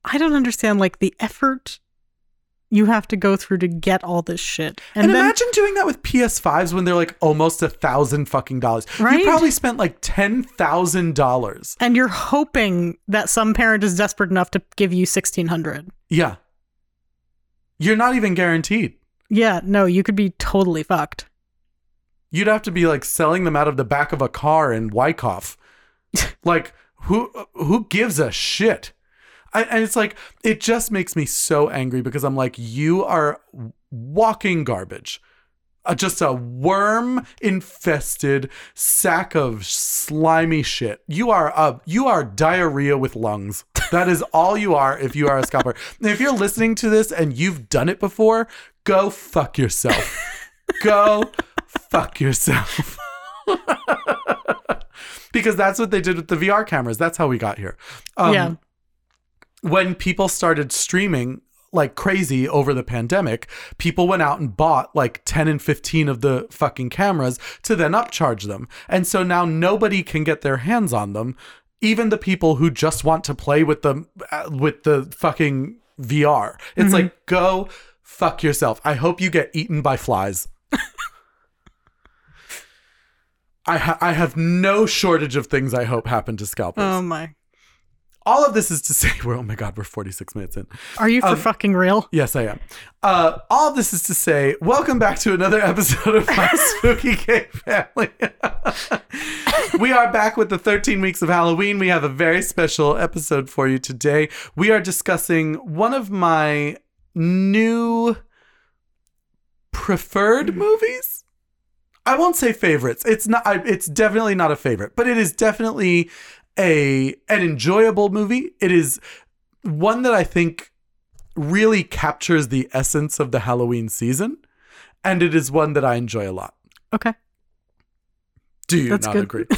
I don't understand like the effort you have to go through to get all this shit, And, and, then imagine doing that with PS5s when they're like almost a thousand fucking dollars. Right? You probably spent like ten thousand dollars. and you're hoping that some parent is desperate enough to give you sixteen hundred. Yeah. You're not even guaranteed. Yeah, no, you could be totally fucked. You'd have to be like selling them out of the back of a car in Wyckoff. like who who gives a shit? I, and it's like it just makes me so angry because I'm like you are walking garbage. Uh, just a worm infested sack of slimy shit. You are a you are diarrhea with lungs. That is all you are if you are a scalper. If you're listening to this and you've done it before, go fuck yourself. go fuck yourself. because that's what they did with the VR cameras. That's how we got here. Um, yeah, when people started streaming like crazy over the pandemic, people went out and bought like 10 and 15 of the fucking cameras to then upcharge them. And so now nobody can get their hands on them, even the people who just want to play with the uh, with the fucking VR. It's like go fuck yourself. I hope you get eaten by flies. I ha- I have no shortage of things I hope happen to scalpers. oh my. All of this is to say, we're oh my god, we're 46 minutes in. Are you for Um, fucking real? Yes, I am. Uh, all of this is to say, welcome back to another episode of My Spooky Gay Family. we are back with the 13 weeks of Halloween. We have a very special episode for you today. We are discussing one of my new preferred movies. I won't say favorites. It's not. It's definitely not a favorite, but it is definitely a an enjoyable movie. It is one that I think really captures the essence of the Halloween season, and it is one that I enjoy a lot. Okay. Do you That's not good. agree?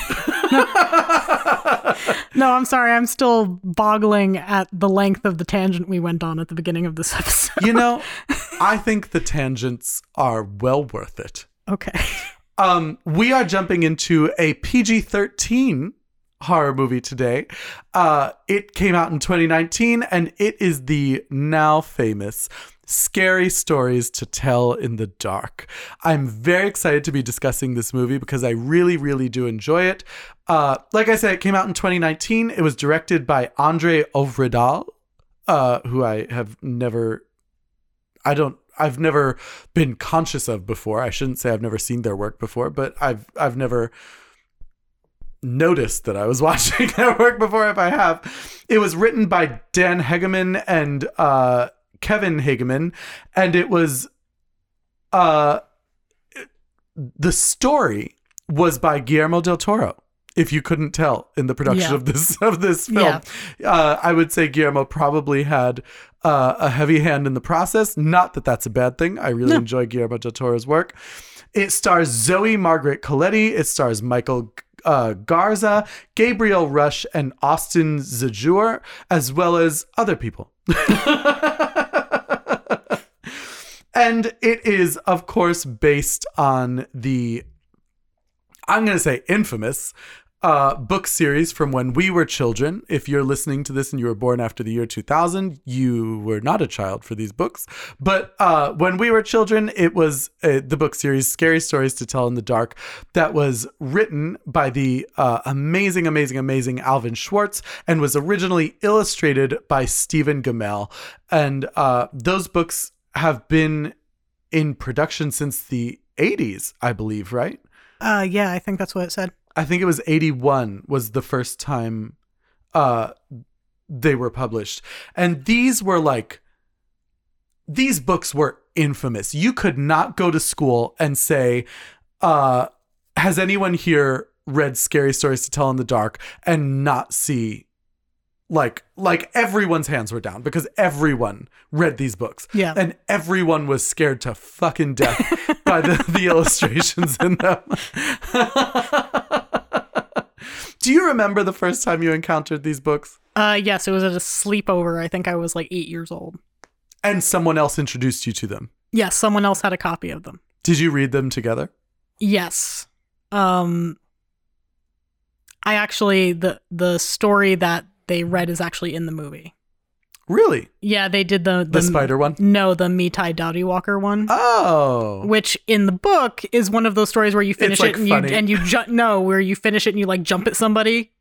No, I'm sorry. I'm still boggling at the length of the tangent we went on at the beginning of this episode. you know, I think the tangents are well worth it. Okay. Um, we are jumping into a PG 13 horror movie today. Uh, it came out in 2019 and it is the now famous Scary Stories to Tell in the Dark. I'm very excited to be discussing this movie because I really, really do enjoy it. Uh, like I said, it came out in 2019. It was directed by Andre Ovredal, uh, who I have never, I don't, I've never been conscious of before. I shouldn't say I've never seen their work before, but I've I've never noticed that I was watching their work before if I have. It was written by Dan Hageman and uh, Kevin Hageman, and it was uh the story was by Guillermo del Toro. If you couldn't tell in the production Yeah. of this of this film, uh, I would say Guillermo probably had uh, a heavy hand in the process. Not that that's a bad thing. I really No. enjoy Guillermo del Toro's work. It stars Zoe Margaret Colletti. It stars Michael uh, Garza, Gabriel Rush, and Austin Zajur, as well as other people. and it is, of course, based on the, I'm going to say infamous, uh, book series from when we were children. If you're listening to this and you were born after the year 2000, you were not a child for these books. But uh, when we were children, it was uh, the book series Scary Stories to Tell in the Dark that was written by the uh, amazing, amazing, amazing Alvin Schwartz and was originally illustrated by Stephen Gammell. And uh, those books have been in production since the 80s, I believe, right? Uh, yeah, I think that's what it said. I think it was 81 was the first time uh they were published. And these were like these books were infamous. You could not go to school and say uh has anyone here read scary stories to tell in the dark and not see like like everyone's hands were down because everyone read these books Yeah. and everyone was scared to fucking death by the, the illustrations in them. Do you remember the first time you encountered these books? Uh, yes, it was at a sleepover. I think I was like eight years old. And someone else introduced you to them. Yes, someone else had a copy of them. Did you read them together? Yes. Um, I actually the the story that they read is actually in the movie. Really? Yeah, they did the The, spider one? No, the Me Tie Doughty Walker one. Oh. which in the book is one of those stories where you finish like, it and funny. you and you ju- no where you finish it and you like jump at somebody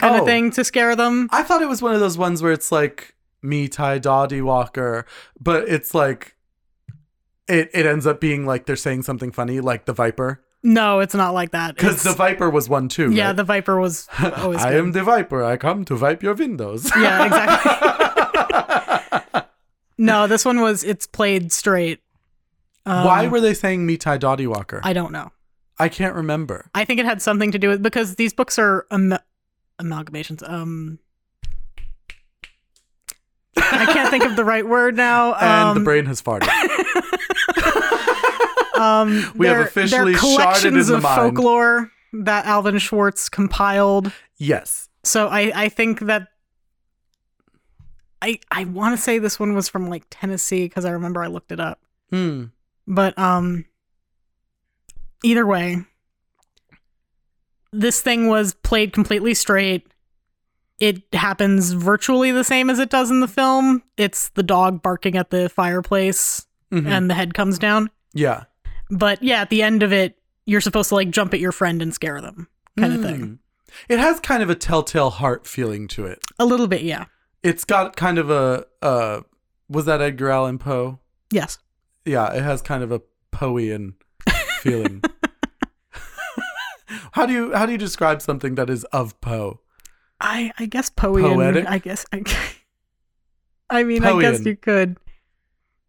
kind Oh. of thing to scare them I thought it was one of those ones where it's like me, Ty Doddy Walker, but it's like it it ends up being like they're saying something funny, like the Viper. no it's not like that Because the Viper was one too. yeah right? the viper was always I am the Viper. I come to wipe your windows. Yeah, no this one was it's played straight Um, Why were they saying Ty Doddy Walker? I, don't know I can't remember. i think it had something to do with because these books are am- amalgamations um i can't think of the right word now And um, the brain has farted. Um, We have officially collections in the of folklore that Alvin Schwartz compiled. yes. So I, I think that I I want to say this one was from like Tennessee because I remember I looked it up. Hmm. But um, either way, this thing was played completely straight. It happens virtually the same as it does in the film. It's the dog barking at the fireplace Mhm. and the head comes down. yeah. But yeah, at the end of it, you're supposed to like jump at your friend and scare them, kind of thing. Hmm. It has kind of a telltale heart feeling to it. A little bit, yeah. It's got kind of a uh was that Edgar Allan Poe? Yes. Yeah, it has kind of a Poeian feeling. how do you how do you describe something that is of Poe? I I guess Poeian. Poetic? I guess. I, I mean, I guess you could.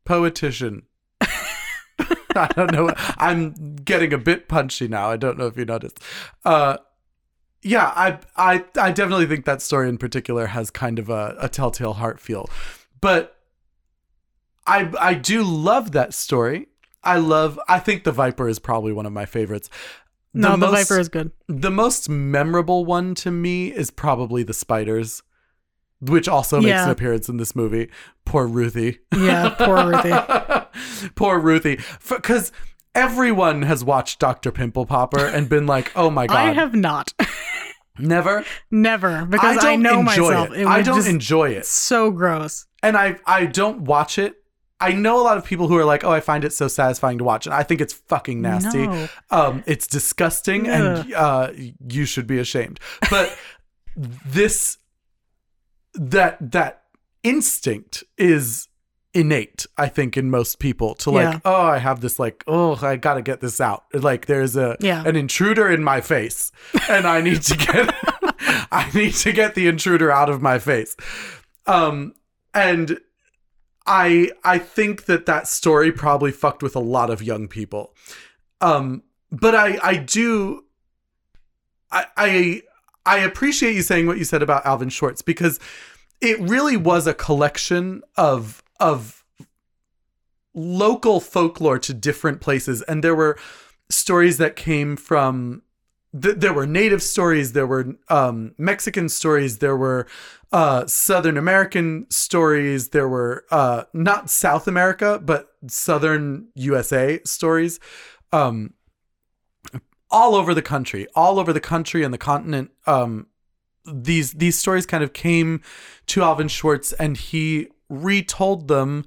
Poetician. I don't know. I'm getting a bit punchy now. I don't know if you noticed. Uh yeah, I I I definitely think that story in particular has kind of a, a telltale heart feel. But I I do love that story. I love I think the Viper is probably one of my favorites. No, the, most- Viper is good. The most memorable one to me is probably the spiders, which also makes Yeah. an appearance in this movie. Poor Ruthie. Yeah, poor Ruthie. Poor Ruthie. Because everyone has watched Dr. Pimple Popper and been like, oh my God. I have not. Never. Never, because I, don't know enjoy myself. it. would I don't just, enjoy it. so gross. And I, I don't watch it. I know a lot of people who are like, oh, I find it so satisfying to watch. And I think it's fucking nasty. No. Um, it's disgusting and uh, you should be ashamed. But this, that, that instinct is innate i think in most people to like Yeah. oh i have this like oh i gotta get this out like there's a Yeah. an intruder in my face and i need to get i need to get the intruder out of my face um and i i think that that story probably fucked with a lot of young people um but i i do i i i appreciate you saying what you said about alvin schwartz because it really was a collection of of local folklore to different places. And there were stories that came from th- there were native stories there were um, mexican stories there were uh, southern american stories there were uh, not south america but southern usa stories um, all over the country all over the country and the continent. Um, these these stories kind of came to Alvin Schwartz and he retold them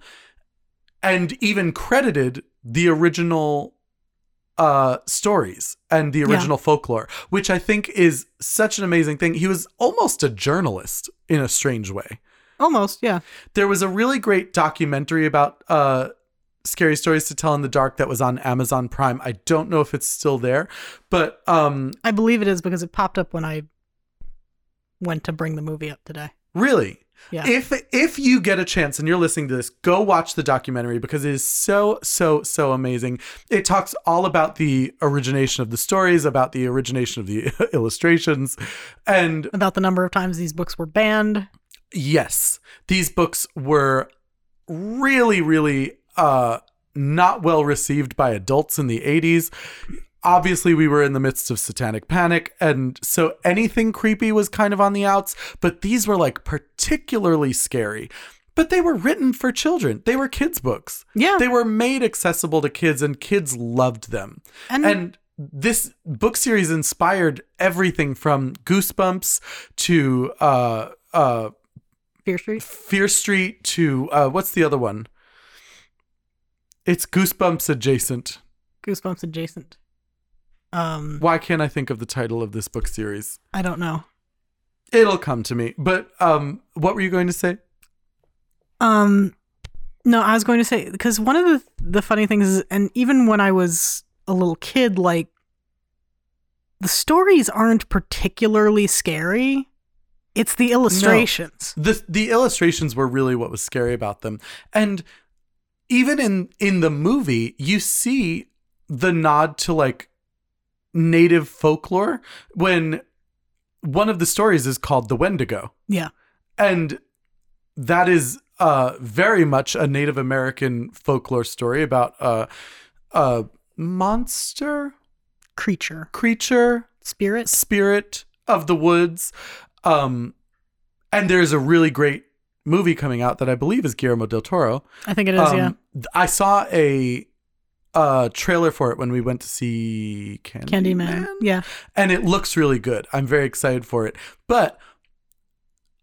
and even credited the original uh stories and the Yeah. original folklore which i think is such an amazing thing he was almost a journalist in a strange way Almost, yeah. there was a really great documentary about uh scary stories to tell in the dark that was on amazon prime i don't know if it's still there but um I believe it is because it popped up when I went to bring the movie up today. Really? Yeah. If if you get a chance and you're listening to this, go watch the documentary because it is so so so amazing. It talks all about the origination of the stories, about the origination of the illustrations, and About the number of times these books were banned. yes, these books were really really uh not well received by adults in the 80s. Obviously, we were in the midst of satanic panic, and so anything creepy was kind of on the outs, but these were like particularly scary. But they were written for children. They were kids' books. Yeah. They were made accessible to kids, and kids loved them. and, And this book series inspired everything from Goosebumps to uh uh Fear Street. Fear Street to uh what's the other one? It's Goosebumps adjacent. Goosebumps adjacent. Um, Why can't I think of the title of this book series? I don't know. It'll come to me. But um what were you going to say? Um, no, I was going to say because one of the the funny things is, and even when I was a little kid, like the stories aren't particularly scary. It's the illustrations. the the illustrations were really what was scary about them and even in in the movie you see the nod to like native folklore when one of the stories is called the wendigo Yeah. and that is uh very much a native american folklore story about uh, a monster Creature, creature spirit. spirit of the woods. Um, and there's a really great movie coming out that I believe is Guillermo del Toro. I think it is. Um, yeah. I saw a uh trailer for it when we went to see Candyman, Candyman. Yeah. and it looks really good. I'm very excited for it. But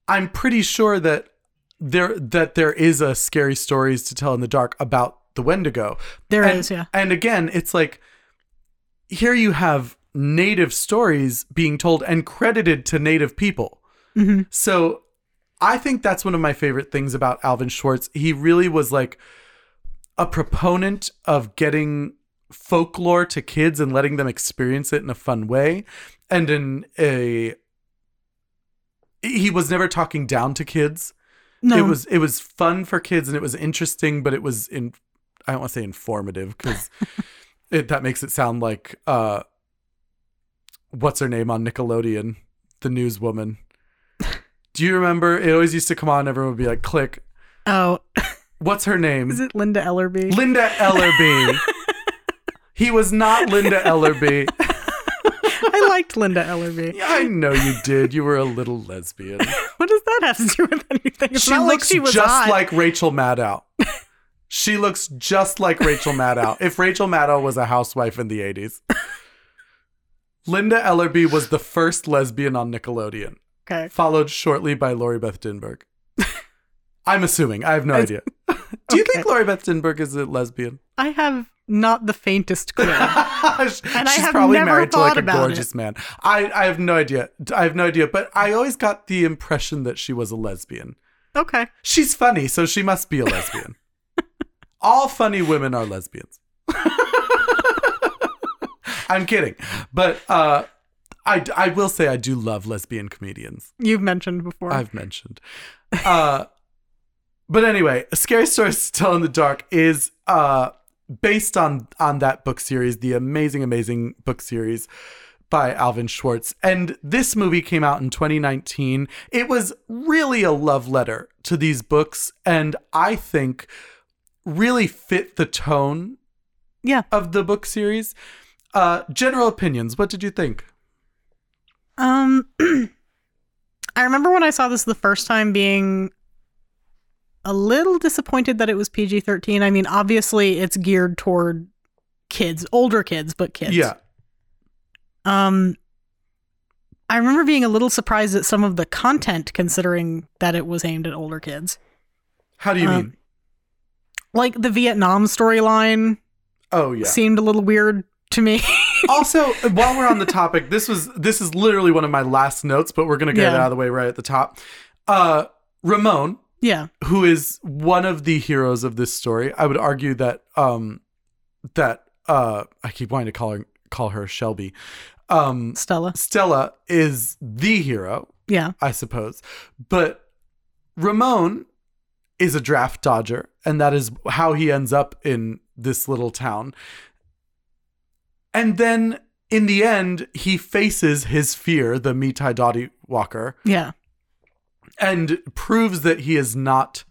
I'm pretty sure that there that there is a scary stories to tell in the dark about the Wendigo. There and, is. Yeah. And again, it's like here you have native stories being told and credited to native people. hmm So I think that's one of my favorite things about Alvin Schwartz. He really was like a proponent of getting folklore to kids and letting them experience it in a fun way and in a he was never talking down to kids. No. it was it was fun for kids and it was interesting but it was in i don't want to say informative because it that makes it sound like uh what's her name on nickelodeon? The newswoman. Do you remember? It always used to come on everyone would be like click. Oh, what's her name is it Linda Ellerbee? linda ellerbee he was not linda ellerbee I liked Linda Ellerbee. i know you did you were a little lesbian What does that have to do with anything? It's she looks like she just hot. like Rachel Maddow. she looks just like Rachel Maddow. If Rachel Maddow was a housewife in the 80s. Linda Ellerbee was the first lesbian on Nickelodeon, okay. followed shortly by Lori Beth Denberg. I'm assuming. I have no idea. Do you Okay. think Lori Beth Denberg is a lesbian? I have not the faintest clue. and I She's have probably never married to like thought a gorgeous man. I, I have no idea. I have no idea, but I always got the impression that she was a lesbian. okay. She's funny, so she must be a lesbian. All funny women are lesbians. I'm kidding. But uh, I, I will say I do love lesbian comedians. You've mentioned before. I've mentioned. Uh, but anyway, A Scary Stories to Tell in the Dark is uh, based on on that book series, the amazing, amazing book series by Alvin Schwartz. And this movie came out in 2019. It was really a love letter to these books, and I think really fit the tone yeah. of the book series. Uh, general opinions. What did you think? Um, I remember when I saw this the first time being a little disappointed that it was PG 13. I mean, obviously it's geared toward kids, older kids, but kids. Yeah. Um, I remember being a little surprised at some of the content considering that it was aimed at older kids. How do you Um, mean? Like the Vietnam storyline Oh yeah. seemed a little weird to me. also, while we're on the topic, this was this is literally one of my last notes, but we're gonna get it out of the way right at the top. Uh, Ramon, yeah. who is one of the heroes of this story, I would argue that um, that uh, I keep wanting to call her call her Shelby. Um, Stella. Stella is the hero, Yeah. I suppose, but Ramon is a draft dodger, and that is how he ends up in this little town. And then in the end, he faces his fear, the Me Tie Doughty Walker, Yeah. And proves that he is not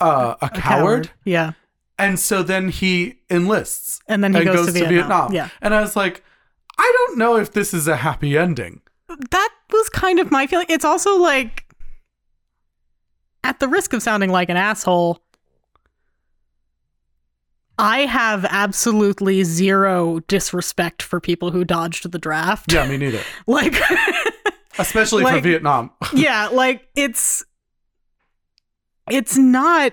uh, a, coward. Yeah. And so then he enlists And then he and goes, to, Vietnam. Yeah. And I was like, I don't know if this is a happy ending. that was kind of my feeling. It's also like, at the risk of sounding like an asshole, I have absolutely zero disrespect for people who dodged the draft. Yeah, me neither. Like, Especially for Vietnam. yeah, like it's it's not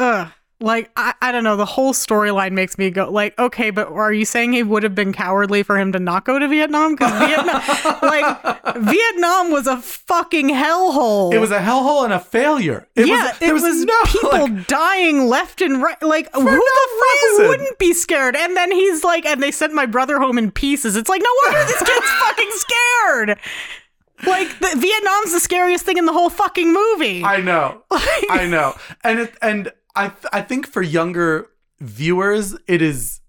Ugh. Like I, I don't know, the whole storyline makes me go like, okay, but are you saying it would have been cowardly for him to not go to Vietnam? Because Vietnam like Vietnam was a fucking hellhole. It was a hellhole and a failure. It yeah, was, there it was, was, no people like, dying left and right. Like, who no the fuck reason. wouldn't be scared? And then he's like, and they sent my brother home in pieces. It's like, no wonder this kid's fucking scared. Like, the, Vietnam's the scariest thing in the whole fucking movie. I know. Like- I know. And it, and I th- I think for younger viewers it is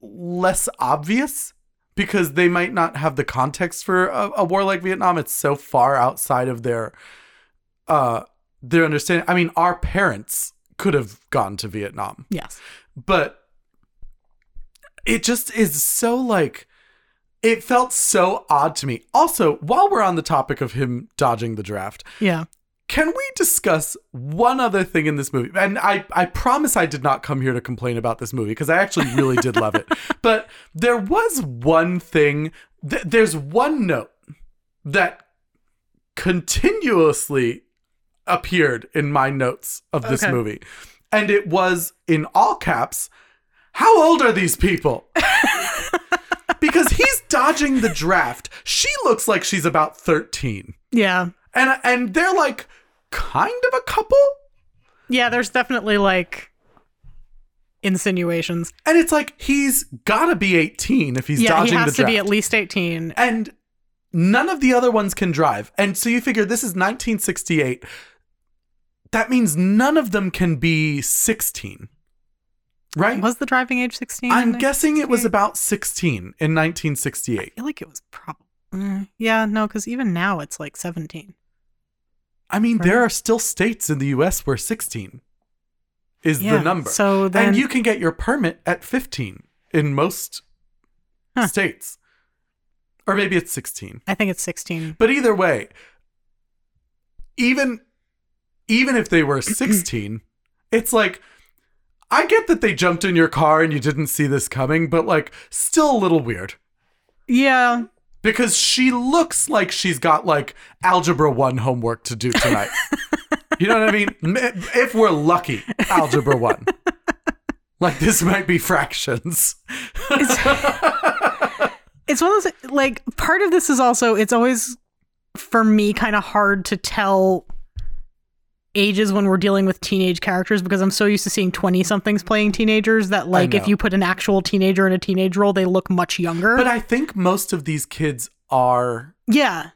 less obvious because they might not have the context for a, a war like Vietnam. It's so far outside of their uh their understanding. I mean, our parents could have gone to Vietnam, yes. but it just is so like it felt so odd to me. Also, while we're on the topic of him dodging the draft, Yeah. Can we discuss one other thing in this movie? And I, I promise I did not come here to complain about this movie because I actually really did love it. But there was one thing, th- there's one note that continuously appeared in my notes of this Okay. movie. And it was in all caps How old are these people? because he's dodging the draft. She looks like she's about 13 Yeah. And and they're like kind of a couple Yeah, there's definitely like insinuations. and it's like he's got to be 18 if he's yeah, he has the to draft be at least 18. and none of the other ones can drive and so you figure this is 1968 that means none of them can be 16 right Was the driving age 16? i'm guessing it was about 16 in 1968 I feel like it was probably. Eh, yeah, no, because even now it's like 17. I mean there are still states in the us where 16 is Yeah. the number So then. and you can get your permit at 15 in most Huh. states or maybe it's 16 I think it's 16. but either way even even if they were 16 it's like i get that they jumped in your car and you didn't see this coming but like still a little weird Yeah. Because she looks like she's got like algebra 1 homework to do tonight. You know what i mean? If we're lucky algebra 1 like this might be fractions. It's one of those, like, part of this is also, it's always, for me, kind of hard to tell ages when we're dealing with teenage characters because I'm so used to seeing 20 somethings playing teenagers that, like, if you put an actual teenager in a teenage role, they look much younger. but i think most of these kids are yeah.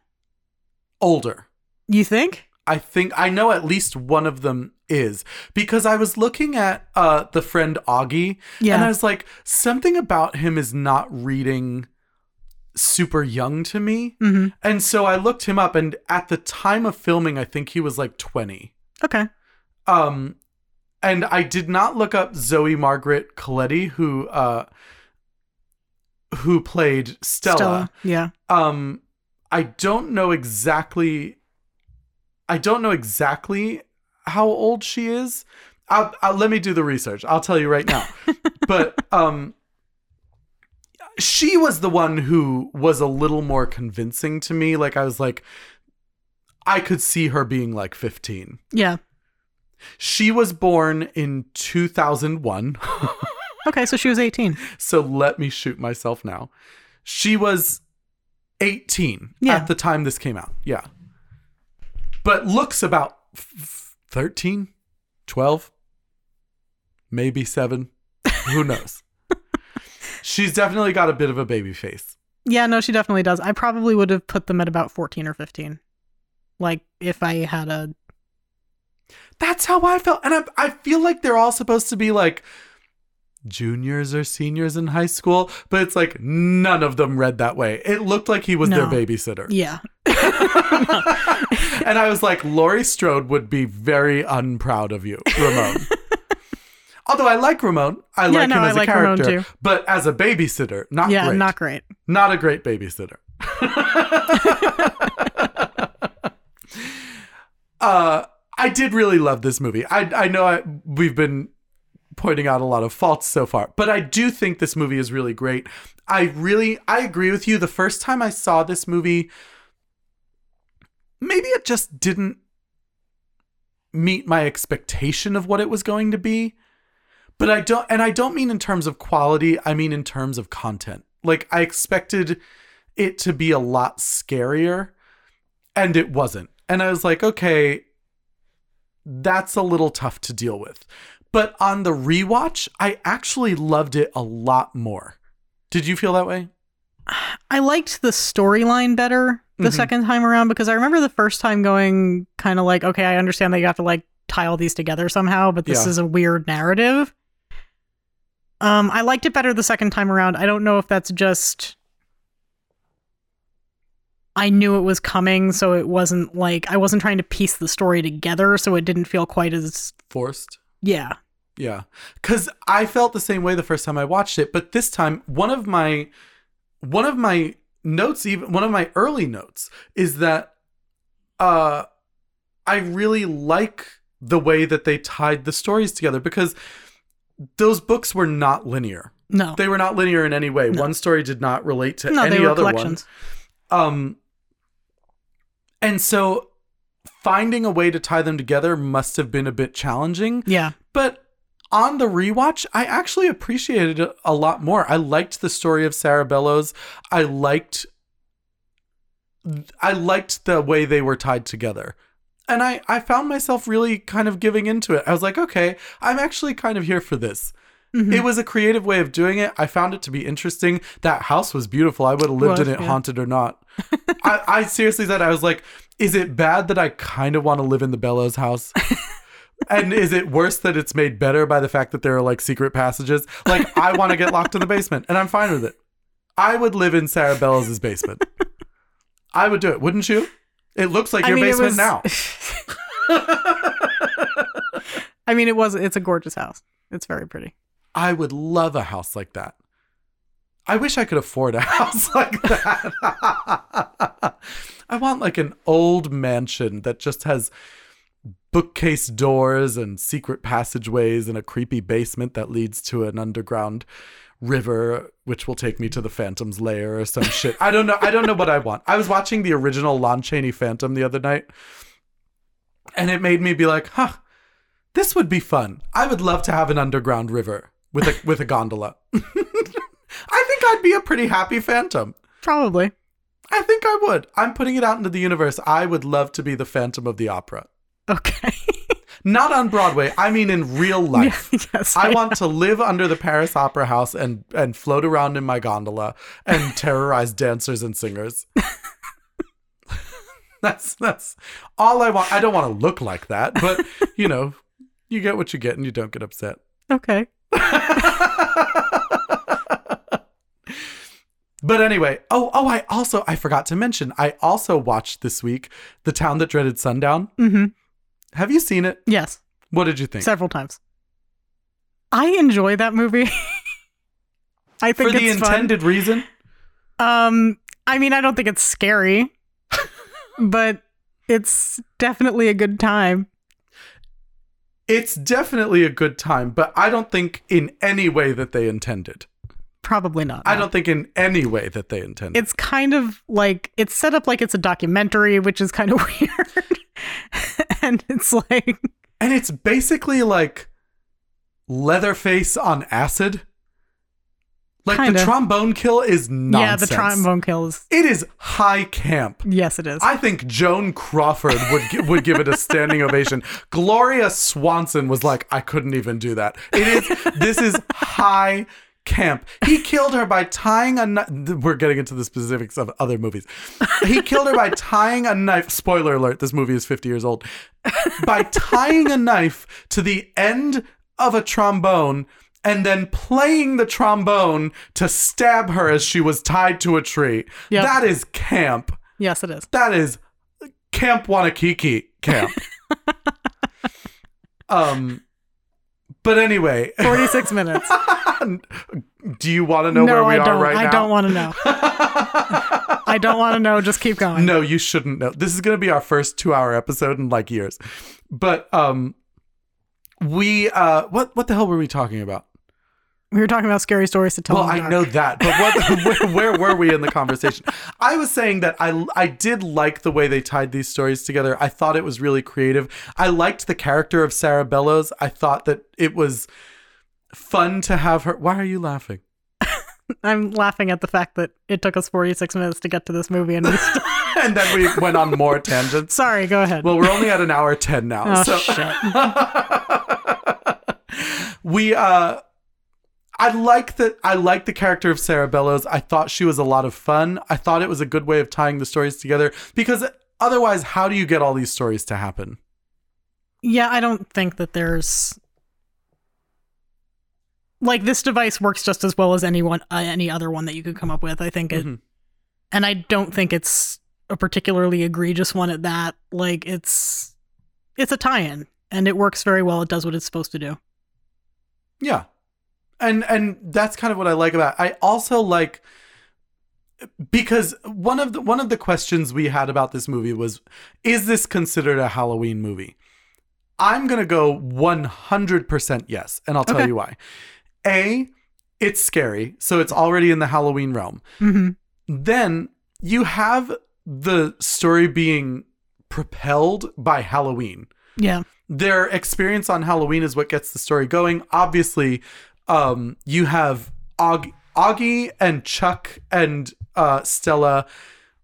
older You think? I think I know at least one of them is because I was looking at uh the friend Augie Yeah. and I was like something about him is not reading super young to me. hmm And so I looked him up and at the time of filming I think he was like 20. Okay. Um and I did not look up Zoe Margaret Colletti who uh who played Stella. Yeah. Um, I don't know exactly. I don't know exactly how old she is. I'll, I'll, let me do the research. I'll tell you right now. but um, she was the one who was a little more convincing to me. Like I was like, I could see her being like 15. Yeah. She was born in 2001. Okay. So she was 18. So let me shoot myself now. She was 18 Yeah. at the time this came out. Yeah. But looks about f- 13, 12, maybe 7. Who knows? She's definitely got a bit of a baby face. Yeah. No, she definitely does. I probably would have put them at about 14 or 15. Like, if I had a. That's how I felt. And I, I feel like they're all supposed to be like juniors or seniors in high school, but it's like none of them read that way. It looked like he was No. their babysitter. Yeah. and I was like, Laurie Strode would be very unproud of you, Ramon. Although I like Ramon, I Yeah, like no, him I as like a Ramon character, but as a babysitter, not yeah. great. Not great. Not a great babysitter. uh, I did really love this movie. I I know I, we've been pointing out a lot of faults so far, but I do think this movie is really great. I really I agree with you. The first time I saw this movie, maybe it just didn't meet my expectation of what it was going to be. But I don't and I don't mean in terms of quality, I mean in terms of content. Like I expected it to be a lot scarier and it wasn't. And I was like, okay, that's a little tough to deal with. But on the rewatch, I actually loved it a lot more. Did you feel that way? I liked the storyline better the Mhm. second time around because I remember the first time going kind of like, okay, I understand that you have to like tie all these together somehow, but this Yeah. is a weird narrative. Um, I liked it better the second time around. I don't know if that's just I knew it was coming, so it wasn't like I wasn't trying to piece the story together, so it didn't feel quite as Forced? yeah. Yeah. Cuz I felt the same way the first time I watched it, but this time one of my one of my notes even one of my early notes is that uh I really like the way that they tied the stories together because those books were not linear. No. They were not linear in any way. No. One story did not relate to no, any they were other collections. one. Um and so finding a way to tie them together must have been a bit challenging. Yeah. But on the rewatch, I actually appreciated it a lot more. I liked the story of Sarah Bellows. I liked I liked the way they were tied together. And I, I found myself really kind of giving into it. I was like, okay, I'm actually kind of here for this. Mhm. It was a creative way of doing it. I found it to be interesting. That house was beautiful. I would have lived Was, in it, yeah. haunted or not. I, I seriously said, I was like, is it bad that I kind of want to live in the Bellows house? and is it worse that it's made better by the fact that there are like secret passages? Like, I want to get locked in the basement, and I'm fine with it. I would live in Sarah Bellows' basement. I would do it, wouldn't you? It looks like I your mean, basement was- now. I mean, it was it's a gorgeous house. It's very pretty. I would love a house like that. I wish I could afford a house like that. I want like an old mansion that just has bookcase doors and secret passageways and a creepy basement that leads to an underground river which will take me to the phantom's lair or some shit. I don't know. I don't know what I want. I was watching the original Lon Chaney Phantom the other night and it made me be like, "Huh, this would be fun. I would love to have an underground river with a with a gondola. I think I'd be a pretty happy phantom. Probably. I think I would. I'm putting it out into the universe. I would love to be the Phantom of the Opera. Okay. Not on Broadway. I mean in real life. yes. I want to live under the Paris Opera House and and float around in my gondola and terrorize dancers and singers. that's that's all I want. I don't want to look like that, but you know, you get what you get and you don't get upset. Okay. But anyway, oh oh, I also I forgot to mention I also watched this week The Town That Dreaded Sundown. Mm-hmm. Have you seen it? Yes. What did you think? Several times. I enjoy that movie. I think For the it's fun. intended reason? Um, I mean, I don't think it's scary, but it's definitely a good time. It's definitely a good time, but I don't think in any way that they intended. Probably not. I don't think in any way that they intended. It's kind of like it's set up like it's a documentary, which is kind of weird. and it's like, and it's basically like Leatherface on acid. Like Kinda. the trombone kill is nonsense. yeah, the trombone kills. It is high camp. Yes, it is. I think Joan Crawford would gi- would give it a standing ovation. Gloria Swanson was like, I couldn't even do that. It is this is high camp. He killed her by tying a knife. We're getting into the specifics of other movies. He killed her by tying a knife. Spoiler alert: this movie is fifty years old. By tying a knife to the end of a trombone. And then playing the trombone to stab her as she was tied to a tree. Yep. That is camp. yes, it is. That is Camp Wanakiki camp. um, but anyway, 46 minutes. do you want to know no, where we I are don't. right I now? don't want to know. I don't want to know. Just keep going. No, you shouldn't know. This is going to be our first 2-hour episode in like years. But um we uh what what the hell were we talking about? We were talking about scary stories to tell. Well, I know that, but what, where, where were we in the conversation? I was saying that I I did like the way they tied these stories together. I thought it was really creative. I liked the character of Sarah Bellows. I thought that it was fun to have her. Why are you laughing? I'm laughing at the fact that it took us 46 minutes to get to this movie, and we st- and then we went on more tangents. sorry. Go ahead. Well, we're only at an hour ten now, oh so shit. we uh I like that I like the character of Sarah Bellows. I thought she was a lot of fun. I thought it was a good way of tying the stories together because otherwise how do you get all these stories to happen? Yeah, I don't think that there's like this device works just as well as anyone uh, any other one that you could come up with. I think it, Mhm. and I don't think it's a particularly egregious one at that. Like it's it's a tie-in, and it works very well. It does what it's supposed to do. Yeah. And and that's kind of what I like about it. I also like because one of the one of the questions we had about this movie was is this considered a Halloween movie? I'm going to go 100% yes, and I'll tell Okay. you why. A, it's scary, so it's already in the Halloween realm. Mm-hmm. Then you have the story being propelled by Halloween Yeah, their experience on Halloween is what gets the story going. Obviously, um, you have Aug- Augie and Chuck and uh, Stella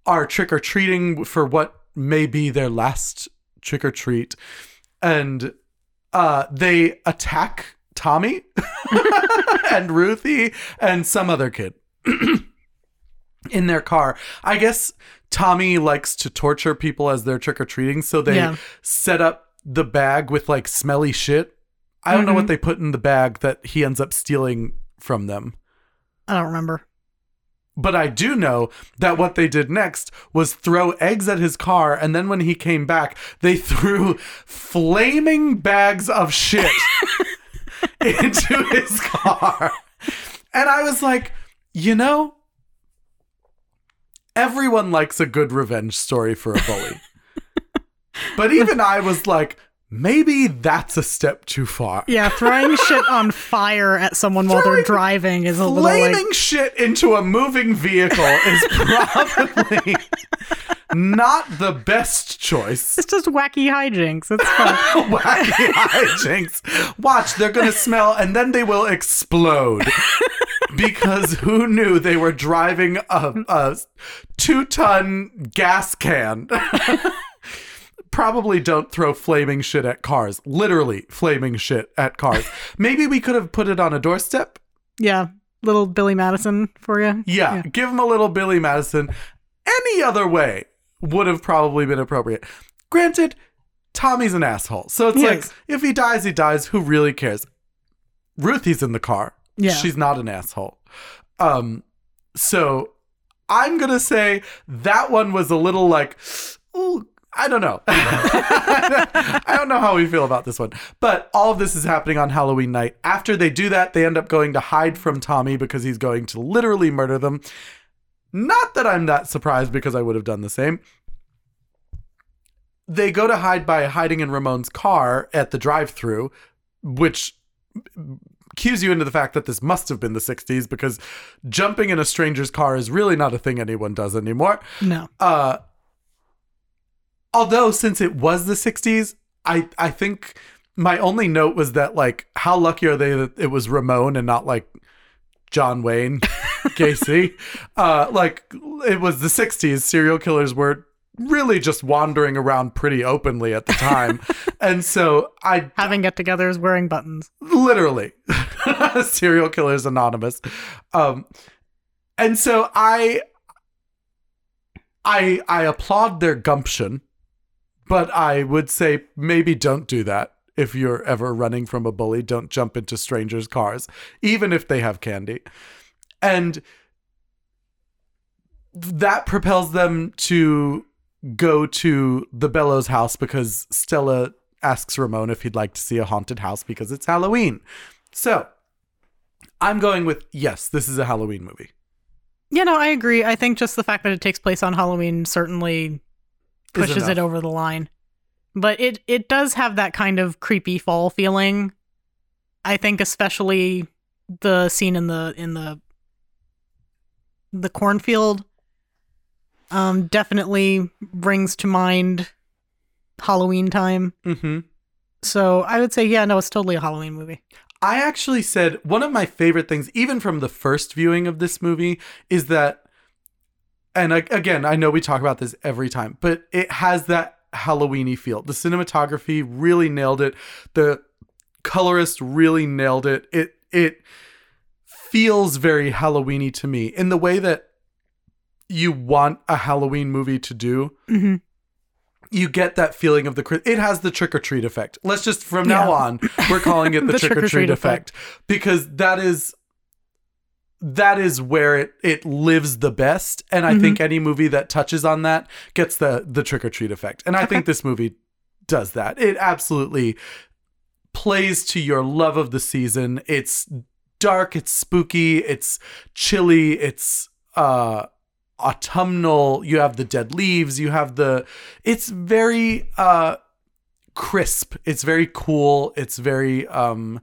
are trick or treating for what may be their last trick or treat, and uh, they attack Tommy and Ruthie and some other kid in their car. I guess Tommy likes to torture people as they're trick or treating, so they Yeah. set up the bag with like smelly shit. I don't know Mhm. what they put in the bag that he ends up stealing from them. I don't remember. But I do know that what they did next was throw eggs at his car, and then when he came back, they threw flaming bags of shit into his car. And I was like, you know, everyone likes a good revenge story for a bully. but even I was like, maybe that's a step too far. Yeah, throwing shit on fire at someone while they're driving is a little Flaming like shit into a moving vehicle is probably not the best choice. it's just wacky hijinks. It's fun. Wacky hijinks. Watch, they're gonna smell and then they will explode. Because who knew they were driving a, a two ton gas can? Probably don't throw flaming shit at cars. Literally flaming shit at cars. Maybe we could have put it on a doorstep. yeah, little Billy Madison for you. Yeah, give him a little Billy Madison. Any other way would have probably been appropriate. Granted, Tommy's an asshole. So it's like, if he dies, he dies. Who really cares? Ruthie's in the car. Yeah. She's not an asshole. Um, so I'm gonna say that one was a little like, ooh, I don't know. I don't know how we feel about this one. But all of this is happening on Halloween night. After they do that, they end up going to hide from Tommy because he's going to literally murder them. Not that I'm that surprised because I would have done the same. They go to hide by hiding in Ramon's car at the drive through, which cues you into the fact that this must have been the 60s because jumping in a stranger's car is really not a thing anyone does anymore. No. Uh, although since it was the 60s, I I think my only note was that like how lucky are they that it was Ramon and not like John Wayne Gacy. uh, like it was the 60s. Serial killers were really just wandering around pretty openly at the time. and so I Having get-togethers, wearing buttons. literally serial killers anonymous um and so i i i applaud their gumption but i would say maybe don't do that if you're ever running from a bully don't jump into strangers cars even if they have candy and that propels them to go to the bellows house because stella asks ramon if he'd like to see a haunted house because it's halloween so I'm going with yes, this is a Halloween movie. Yeah, no, I agree. I think just the fact that it takes place on Halloween certainly pushes it over the line. But it it does have that kind of creepy fall feeling. I think especially the scene in the in the the cornfield um definitely brings to mind Halloween time. Mm-hmm. So I would say yeah, no, it's totally a Halloween movie. I actually said one of my favorite things, even from the first viewing of this movie, is that, and I, again, I know we talk about this every time, but it has that Halloweeny feel. The cinematography really nailed it. The colorist really nailed it. It it feels very Halloweeny to me in the way that you want a Halloween movie to do Mhm. you get that feeling of the it has the trick or treat effect. Let's just from now Yeah. on we're calling it the, The trick or treat trick-or-treat effect because that is that is where it it lives the best and I Mhm. think any movie that touches on that gets the the trick or treat effect. And I think this movie does that. It absolutely plays to your love of the season. It's dark, it's spooky, it's chilly, it's uh autumnal you have the dead leaves you have the it's very uh crisp it's very cool it's very um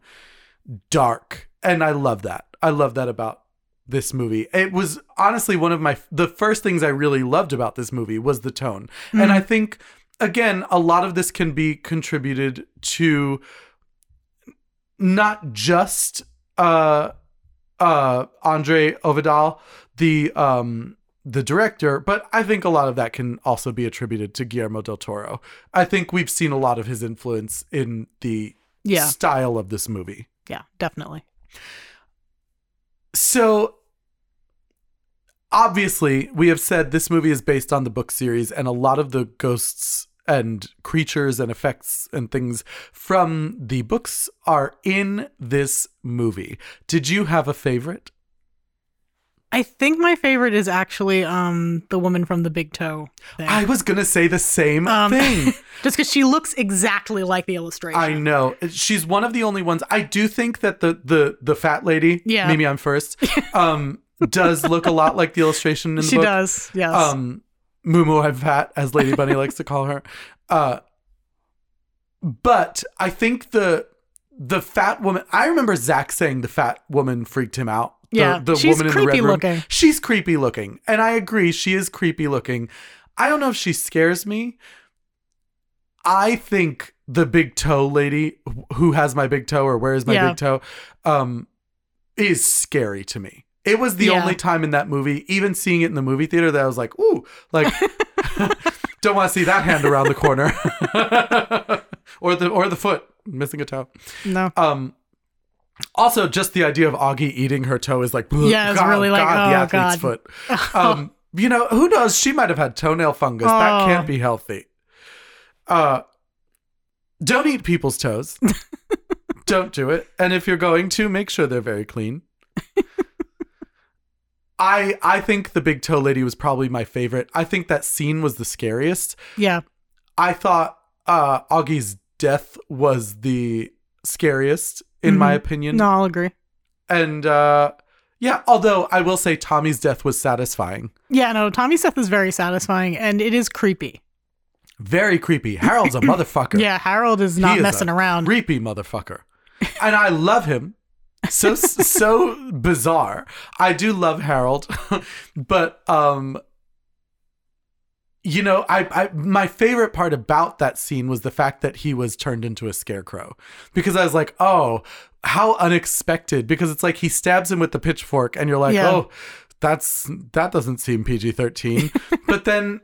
dark and i love that. I love that about this movie. It was honestly one of my the first things i really loved about this movie was the tone. And i think again a lot of this can be contributed to not just uh uh andre ovredal the um the director, but I think a lot of that can also be attributed to Guillermo del Toro. I think we've seen a lot of his influence in the Yeah. style of this movie. Yeah, definitely. So obviously, we have said this movie is based on the book series, and a lot of the ghosts and creatures and effects and things from the books are in this movie. Did you have a favorite? I think my favorite is actually um the woman from the big toe thing. I was gonna say the same Um, thing. Just because she looks exactly like the illustration. I know. She's one of the only ones. I do think that the the the fat lady, Yeah. maybe I'm first, um, does look a lot like the illustration in the she book. does. Yes. Um, Mumu fat, as Lady Bunny likes to call her. Uh, but I think the the fat woman. I remember Zach saying the fat woman freaked him out. The, Yeah, the she's woman in the red creepy room. looking. She's creepy looking, and I agree. She is creepy looking. I don't know if she scares me. I think the big toe lady who has my big toe or where is my Yeah. big toe um is scary to me. It was the Yeah. only time in that movie, even seeing it in the movie theater, that I was like, ooh, like don't want to see that hand around the corner. or the or the foot missing a toe. no. Um also just the idea of Augie eating her toe is like Yeah, it's God, really like, God, the oh, athlete's God. foot. Um you know, who knows? She might have had toenail fungus. That Oh. can't be healthy. Uh don't eat people's toes. don't do it. And if you're going to, make sure they're very clean. I I think the big toe lady was probably my favorite. I think that scene was the scariest. yeah. I thought uh Augie's death was the scariest in my Mhm. opinion. No, I'll agree. And uh yeah, although I will say Tommy's death was satisfying. Yeah, no, Tommy's death is very satisfying and it is creepy. Very creepy. Harold's a motherfucker. Yeah, Harold is He not is messing a around. Creepy motherfucker. And I love him. So so bizarre. I do love Harold, but um you know, I, I my favorite part about that scene was the fact that he was turned into a scarecrow. Because I was like, "Oh, how unexpected." Because it's like he stabs him with the pitchfork and you're like, Yeah. "Oh, that's that doesn't seem PG-13." but then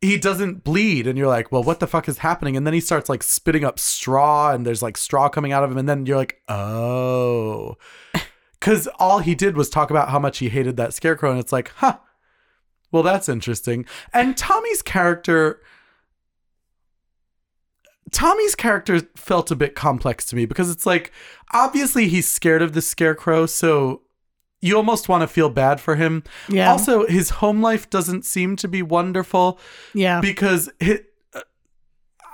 he doesn't bleed and you're like well what the fuck is happening? And then he starts like spitting up straw and there's like straw coming out of him and then you're like oh. Because all he did was talk about how much he hated that scarecrow and it's like huh. Well that's interesting. And tommy's character Tommy's character felt a bit complex to me because it's like obviously he's scared of the scarecrow, so you almost want to feel bad for him. Yeah. Also, his home life doesn't seem to be wonderful yeah. because hi uh,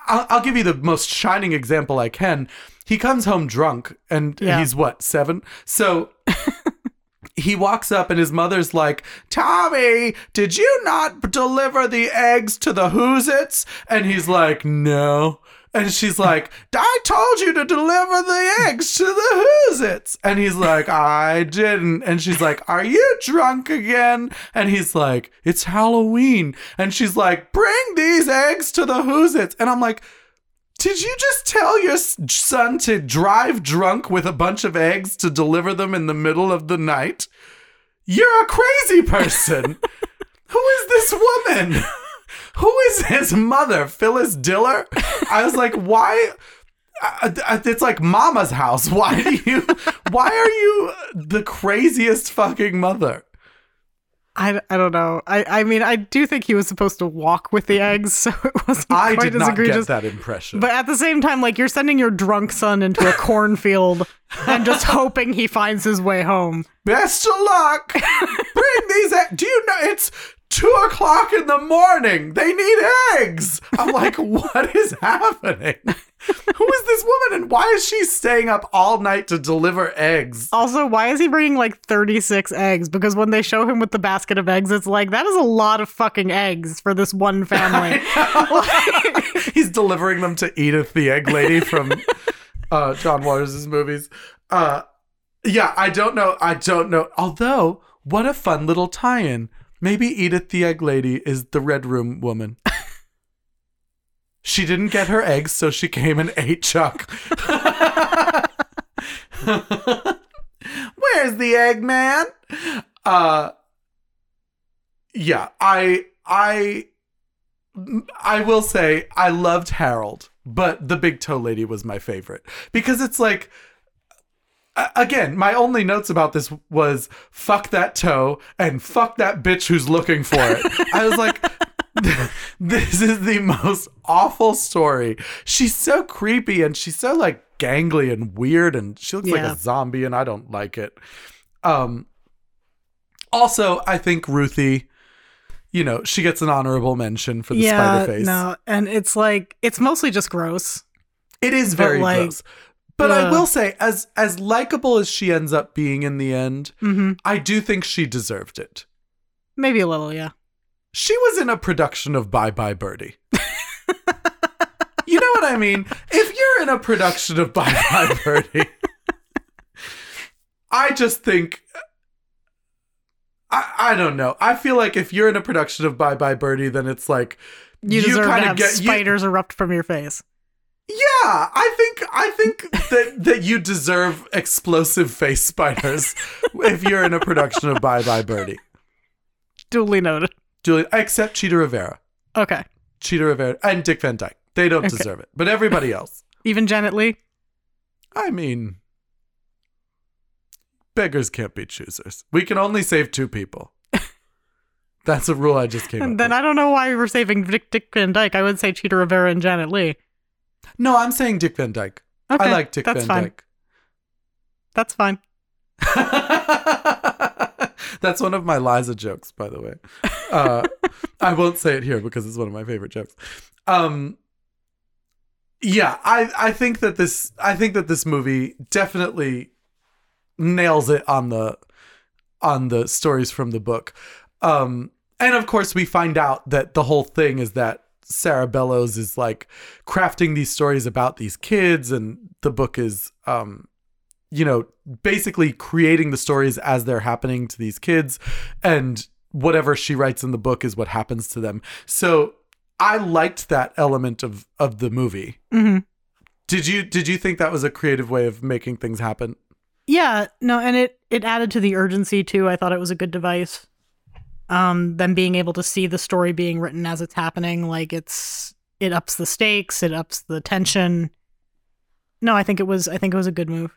I'll, I'll give you the most shining example I can. He comes home drunk and Yeah. he's what, seven? So he walks up and his mother's like, Tommy, did you not deliver the eggs to the Whoozits? And he's like, no. And she's like, I told you to deliver the eggs to the Whoozits. And he's like, I didn't. And she's like, Are you drunk again? And he's like, It's Halloween. And she's like, Bring these eggs to the Whoozits. And I'm like, did you just tell your son to drive drunk with a bunch of eggs to deliver them in the middle of the night? You're a crazy person. Who is this woman? Who is his mother? Phyllis Diller? I was like, why? I- I- It's like Mama's house. Why do you? Why are you the craziest fucking mother? I, I don't know. I, I mean, I do think he was supposed to walk with the eggs, so it wasn't I quite did as not egregious. get that impression. But at the same time, like you're sending your drunk son into a cornfield and just hoping he finds his way home. Best of luck. Bring these. Egg- Do you know it's two o'clock in the morning? They need eggs. I'm like, what is happening? Who is this woman, and why is she staying up all night to deliver eggs? Also, why is he bringing like 36 eggs? Because when they show him with the basket of eggs, it's like that is a lot of fucking eggs for this one family. He's delivering them to Edith, the egg lady from uh, John Waters' movies. Uh, yeah, I don't know. I don't know. Although, what a fun little tie-in. Maybe Edith, the egg lady, is the Red Room woman. She didn't get her eggs, so she came and ate Chuck. Where's the egg man? Uh yeah, I I I will say I loved Harold, but the big toe lady was my favorite because it's like again, my only notes about this was fuck that toe and fuck that bitch who's looking for it. I was like this is the most awful story. She's so creepy and she's so like gangly and weird and she looks like a zombie and I don't like it. Um also, I think Ruthie, you know, she gets an honorable mention for the yeah, spider face. no, and it's like it's mostly just gross. It is very like, gross. But I will say, as as likable as she ends up being in the end, hmm I do think she deserved it. Maybe a little, yeah. She was in a production of Bye Bye Birdie. you know what I mean? If you're in a production of Bye Bye Birdie, I just think I, I don't know. I feel like if you're in a production of Bye Bye Birdie, then it's like You, You deserve to have get- you- spiders erupt from your face. Yeah, I think I think that that you deserve explosive face spiders if you're in a production of Bye Bye Birdie. Duly noted. Julie, except Chita Rivera, Okay. Chita Rivera, and Dick Van Dyke. They don't Okay. deserve it, but everybody else. Even Janet Leigh? I mean, beggars can't be choosers. We can only save two people. That's a rule I just came up And then with. I don't know why we were saving Dick, Dick Van Dyke. I would say Chita Rivera and Janet Leigh. No, I'm saying Dick Van Dyke. Okay. I like Dick That's Van fine. Dyke. That's fine. That's one of my Liza jokes, by the way. Uh, I won't say it here because it's one of my favorite jokes. Um, yeah, I I think that this I think that this movie definitely nails it on the on the stories from the book. Um, and of course, we find out that the whole thing is that Sarah Bellows is like crafting these stories about these kids, and the book is um, you know, basically creating the stories as they're happening to these kids and whatever she writes in the book is what happens to them. So I liked that element of of the movie. hmm Did you did you think that was a creative way of making things happen? Yeah, no, and it it added to the urgency too. I thought it was a good device. Um, them being able to see the story being written as it's happening, like it's it ups the stakes, it ups the tension. No, I think it was I think it was a good move.